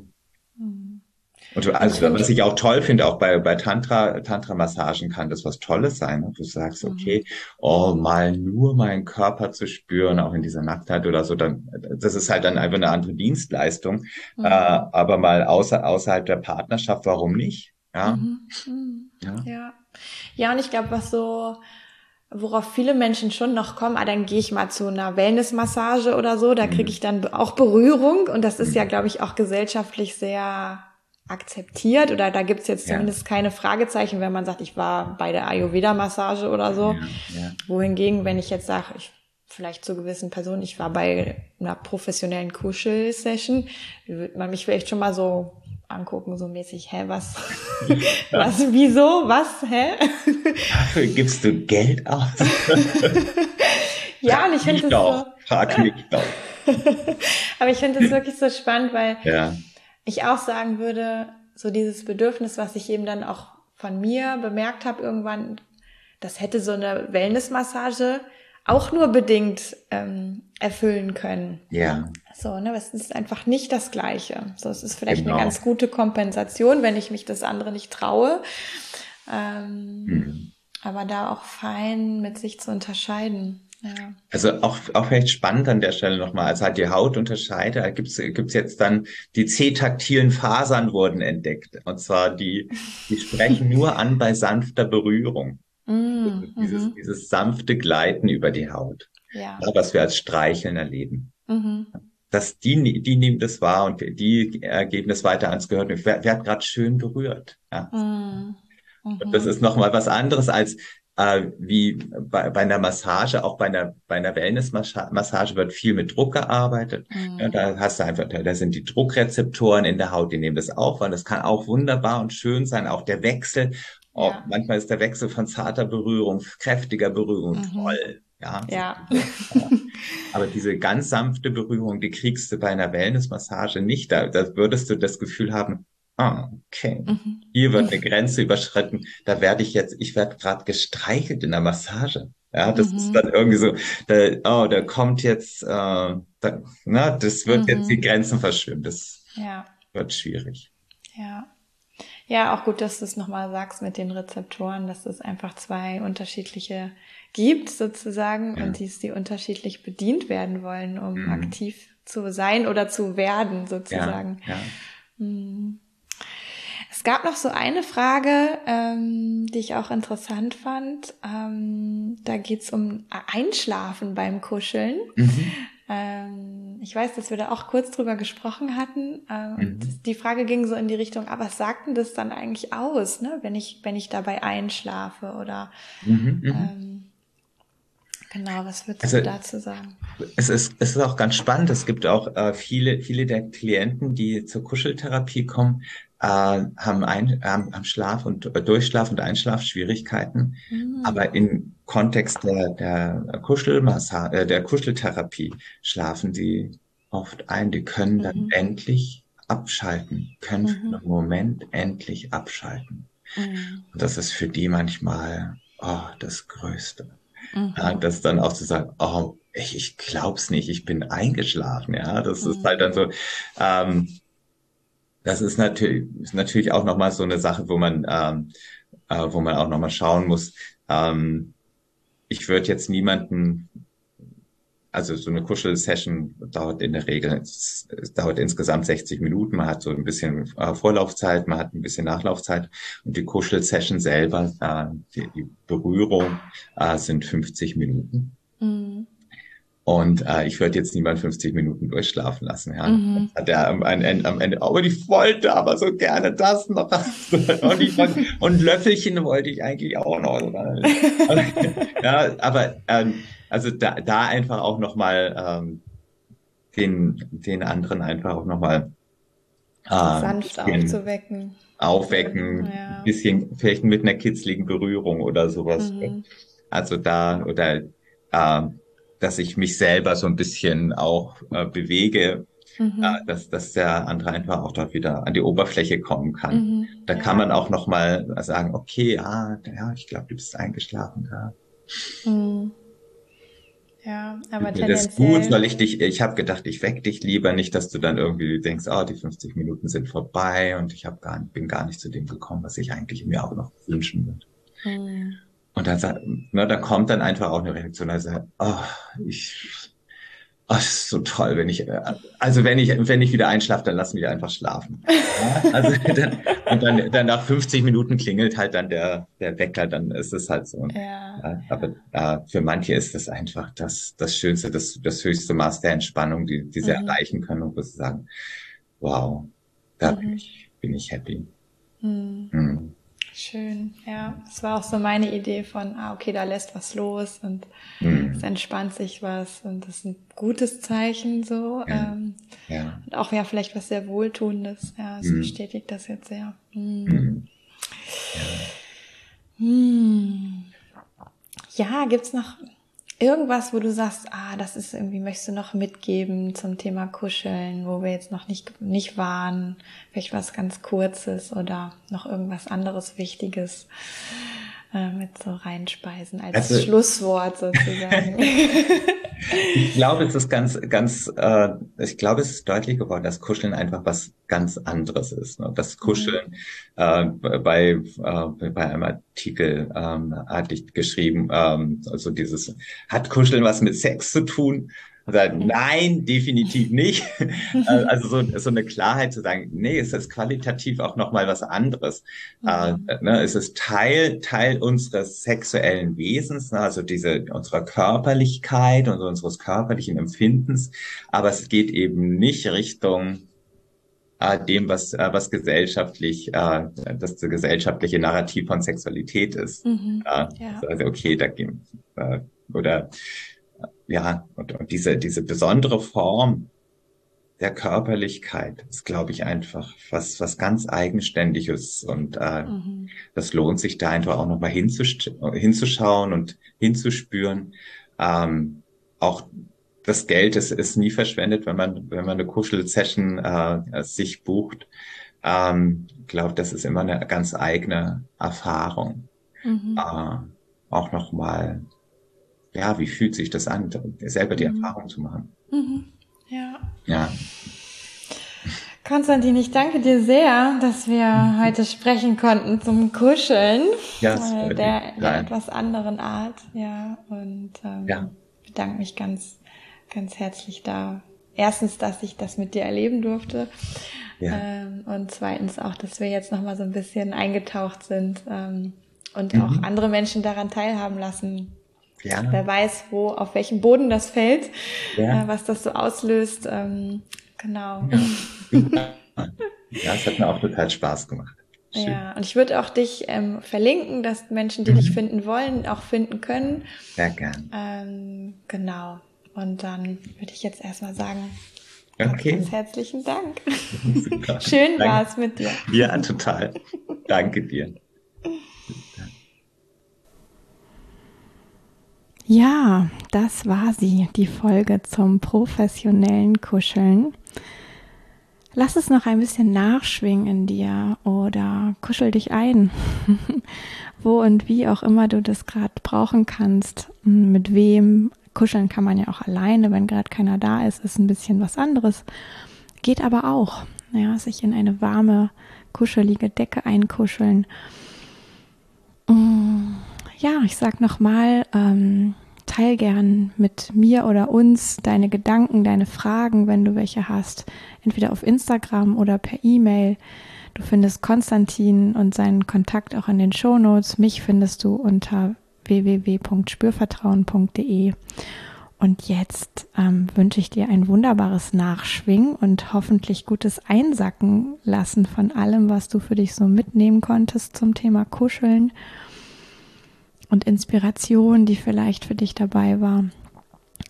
Und also, was ich auch toll finde, auch bei, bei Tantra, Tantra-Massagen kann das was Tolles sein. Und ne? du sagst, mhm. okay, oh, mal nur meinen Körper zu spüren, auch in dieser Nacktheit oder so, dann, das ist halt dann einfach eine andere Dienstleistung. Mhm. Äh, aber mal außer, außerhalb der Partnerschaft, warum nicht? Ja. Mhm. mhm. Ja. ja. Ja, und ich glaube, was so, worauf viele Menschen schon noch kommen, ah, dann gehe ich mal zu einer Wellnessmassage oder so, da kriege mhm. ich dann auch Berührung und das ist ja, glaube ich, auch gesellschaftlich sehr akzeptiert oder da gibt's jetzt zumindest ja. keine Fragezeichen, wenn man sagt, ich war bei der Ayurveda-Massage oder so. Ja, ja. Wohingegen, wenn ich jetzt sage, ich vielleicht zu gewissen Personen, ich war bei einer professionellen Kuschel-Session, würde man mich vielleicht schon mal so angucken, so mäßig, hä, was, was, wieso, was, hä? Dafür gibst du Geld aus? ja, und ich finde das so. Frag mich doch. Aber ich finde das wirklich so spannend, weil ja ich auch sagen würde, so dieses Bedürfnis, was ich eben dann auch von mir bemerkt habe irgendwann, das hätte so eine Wellnessmassage auch nur bedingt ähm, erfüllen können. Ja. So, ne, es ist einfach nicht das Gleiche. So, es ist vielleicht genau. eine ganz gute Kompensation, wenn ich mich das andere nicht traue. Ähm, mhm. Aber da auch fein mit sich zu unterscheiden. Ja. Also auch, auch vielleicht spannend an der Stelle nochmal, also halt die Haut unterscheidet, da gibt's gibt's jetzt dann, die C-taktilen Fasern wurden entdeckt. Und zwar die, die sprechen nur an bei sanfter Berührung. Mm, also dieses, mm dieses sanfte Gleiten über die Haut. Ja. Was wir als Streicheln erleben. Mhm. Dass die, die nehmen das wahr und die geben das weiter ans Gehör. Wer, wer hat gerade schön berührt? Ja. Mm. Und das mhm. ist nochmal was anderes als äh, wie bei, bei einer Massage, auch bei einer, bei einer Wellness-Massage wird viel mit Druck gearbeitet. Mhm. Ja, da hast du einfach, da sind die Druckrezeptoren in der Haut, die nehmen das auf, weil das kann auch wunderbar und schön sein, auch der Wechsel. Auch ja. manchmal ist der Wechsel von zarter Berührung, kräftiger Berührung mhm. toll. Ja, ja. Aber diese ganz sanfte Berührung, die kriegst du bei einer Wellnessmassage nicht. Da, da würdest du das Gefühl haben, Ah, okay. Mhm. Hier wird eine Grenze überschritten. Da werde ich jetzt, ich werde gerade gestreichelt in der Massage. Ja, das mhm. ist dann irgendwie so, da, oh, da kommt jetzt, äh, da, na, das wird mhm. jetzt die Grenzen verschwimmen. Das ja. wird schwierig. Ja. Ja, auch gut, dass du es nochmal sagst mit den Rezeptoren, dass es einfach zwei unterschiedliche gibt sozusagen ja. und die, die unterschiedlich bedient werden wollen, um mhm. aktiv zu sein oder zu werden sozusagen. Ja, ja. Es gab noch so eine Frage, ähm, die ich auch interessant fand. Ähm, da geht's um Einschlafen beim Kuscheln. Mhm. Ähm, ich weiß, dass wir da auch kurz drüber gesprochen hatten. Ähm, mhm. Die Frage ging so in die Richtung, aber was sagt denn das dann eigentlich aus, ne? wenn ich wenn ich dabei einschlafe oder mhm, mhm. ähm, Genau, was würdest also, du dazu sagen? Es ist, es ist auch ganz spannend. Es gibt auch äh, viele, viele der Klienten, die zur Kuscheltherapie kommen, äh, haben, ein, haben, haben Schlaf und äh, Durchschlaf und Einschlafschwierigkeiten. Mhm. Aber im Kontext der, der Kuschelmassage, äh, der Kuscheltherapie schlafen sie oft ein. Die können dann mhm. endlich abschalten, können für mhm. einen Moment endlich abschalten. Mhm. Und das ist für die manchmal oh, das Größte. Mhm. Ja, das dann auch zu sagen, oh, ich, ich glaub's nicht, ich bin eingeschlafen, ja, das ist halt dann so, ähm, das ist natürlich, ist natürlich auch nochmal so eine Sache, wo man, ähm, äh, wo man auch nochmal schauen muss. Ähm, ich würde jetzt niemanden, also so eine Kuschel-Session dauert in der Regel, es, dauert insgesamt 60 Minuten, man hat so ein bisschen äh, Vorlaufzeit, man hat ein bisschen Nachlaufzeit und die Kuschel-Session selber, äh, die, die Berührung äh, sind 50 Minuten. Mhm. Und äh, ich würde jetzt niemand 50 Minuten durchschlafen lassen. Ja. Mhm. Hat er am, Ende, am Ende, aber ich wollte aber so gerne das noch. und, ich und Löffelchen wollte ich eigentlich auch noch. ja, aber ähm, also da, da einfach auch nochmal ähm, den, den anderen einfach auch nochmal äh, sanft aufzuwecken. Aufwecken, ja. bisschen vielleicht mit einer kitzligen Berührung oder sowas. Mhm. Also da oder äh, dass ich mich selber so ein bisschen auch äh, bewege, mhm. äh, dass, dass der andere einfach auch dort wieder an die Oberfläche kommen kann. Mhm. Da ja. kann man auch noch mal sagen, okay, ah, ja, ich glaube, du bist eingeschlafen da. Mhm. Ja, aber. Das ist gut, soll ich dich, ich habe gedacht, ich weck dich lieber nicht, dass du dann irgendwie denkst, oh, die 50 Minuten sind vorbei und ich hab gar, bin gar nicht zu dem gekommen, was ich eigentlich mir auch noch wünschen würde. Mhm. Und dann, ne, da kommt dann einfach auch eine Reaktion, also, oh, ich, oh, ist so toll, wenn ich, also wenn ich, wenn ich wieder einschlafe, dann lass mich einfach schlafen. Ja? Also dann, und dann, dann nach 50 Minuten klingelt halt dann der, der Wecker, dann ist es halt so. Ja. ja aber äh, für manche ist das einfach das, das Schönste, das, das höchste Maß der Entspannung, die, die sie mhm. erreichen können und wo sie sagen, wow, da mhm. bin ich, bin ich happy. Mhm. Mhm. Schön, ja. Das war auch so meine Idee von, ah, okay, da lässt was los und mhm. es entspannt sich was und das ist ein gutes Zeichen so. Ja. Ähm, ja. Und auch ja vielleicht was sehr Wohltuendes. Ja, es mhm. bestätigt das jetzt sehr. Mhm. Ja. Hm. ja, gibt's noch irgendwas, wo du sagst, ah, das ist irgendwie, möchtest du noch mitgeben zum Thema Kuscheln, wo wir jetzt noch nicht, nicht waren, vielleicht was ganz Kurzes oder noch irgendwas anderes Wichtiges äh, mit so reinspeisen als also, Schlusswort sozusagen. ich glaube, es ist ganz, ganz, äh, ich glaube, es ist deutlich geworden, dass Kuscheln einfach was ganz anderes ist. Ne? Das Kuscheln mhm. äh, bei, äh, bei einem Artikel ähm, hatte ich geschrieben, ähm, also dieses, hat Kuscheln was mit Sex zu tun? Sagt, nein, definitiv nicht. Äh, also so, so eine Klarheit zu sagen, nee, es ist qualitativ auch nochmal was anderes. Mhm. Äh, ne, es ist Teil, Teil unseres sexuellen Wesens, ne, also diese, unserer Körperlichkeit und unseres körperlichen Empfindens. Aber es geht eben nicht Richtung äh, dem, was, äh, was gesellschaftlich, äh, das gesellschaftliche Narrativ von Sexualität ist. Mhm. Äh, ja. Also, okay, da gehen, äh, oder ja, und, und diese, diese besondere Form der Körperlichkeit ist, glaube ich, einfach was, was ganz Eigenständiges. Und äh, mhm. das lohnt sich da einfach auch nochmal hinzuschauen und hinzuspüren. Ähm, auch das Geld ist, ist nie verschwendet, wenn man, wenn man eine Kuschel-Session äh, sich bucht. Ähm, ich glaube, das ist immer eine ganz eigene Erfahrung. Mhm. Äh, auch nochmal ja, wie fühlt sich das an, selber die mhm. Erfahrung zu machen. Mhm. Ja. Ja. Konstantin, ich danke dir sehr, dass wir mhm. heute sprechen konnten zum Kuscheln. Ja, äh, der, der etwas anderen Art, ja. Und ähm, ja. bedanke mich ganz, ganz herzlich da. Erstens, dass ich das mit dir erleben durfte. Ja. Ähm, und zweitens auch, dass wir jetzt nochmal so ein bisschen eingetaucht sind ähm, und mhm. auch andere Menschen daran teilhaben lassen ja. Wer weiß, wo, auf welchem Boden das fällt, ja. äh, was das so auslöst. Ähm, genau. Ja. ja, es hat mir auch total Spaß gemacht. Schön. Ja, und ich würde auch dich ähm, verlinken, dass Menschen, die mhm. dich finden wollen, auch finden können. Sehr gern. Ähm, genau. Und dann würde ich jetzt erstmal sagen, okay. ganz herzlichen Dank. Schön war es mit dir. Ja, total. Danke dir. Ja, das war sie, die Folge zum professionellen Kuscheln. Lass es noch ein bisschen nachschwingen in dir oder kuschel dich ein, wo und wie auch immer du das gerade brauchen kannst, mit wem. Kuscheln kann man ja auch alleine, wenn gerade keiner da ist, ist ein bisschen was anderes. Geht aber auch, ja, sich in eine warme, kuschelige Decke einkuscheln. Mm ja, ich sag nochmal, ähm, teil gern mit mir oder uns deine Gedanken, deine Fragen, wenn du welche hast, entweder auf Instagram oder per E-Mail. Du findest Konstantin und seinen Kontakt auch in den Shownotes. Mich findest du unter www.spürvertrauen.de. Und jetzt ähm, wünsche ich dir ein wunderbares Nachschwingen und hoffentlich gutes Einsacken lassen von allem, was du für dich so mitnehmen konntest zum Thema Kuscheln und Inspiration, die vielleicht für dich dabei war.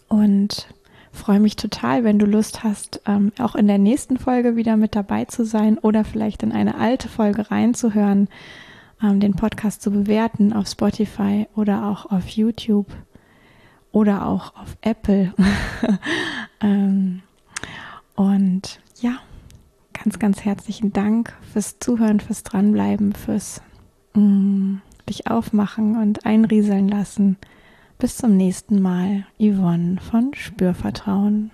Und freue mich total, wenn du Lust hast, ähm, auch in der nächsten Folge wieder mit dabei zu sein oder vielleicht in eine alte Folge reinzuhören, ähm, den Podcast zu bewerten auf Spotify oder auch auf YouTube oder auch auf Apple. ähm, und ja, ganz, ganz herzlichen Dank fürs Zuhören, fürs Dranbleiben, fürs mm, dich aufmachen und einrieseln lassen. Bis zum nächsten Mal, Yvonne von Spürvertrauen.